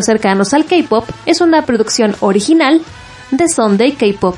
cercanos al K-pop es una producción original de Sunday K-pop.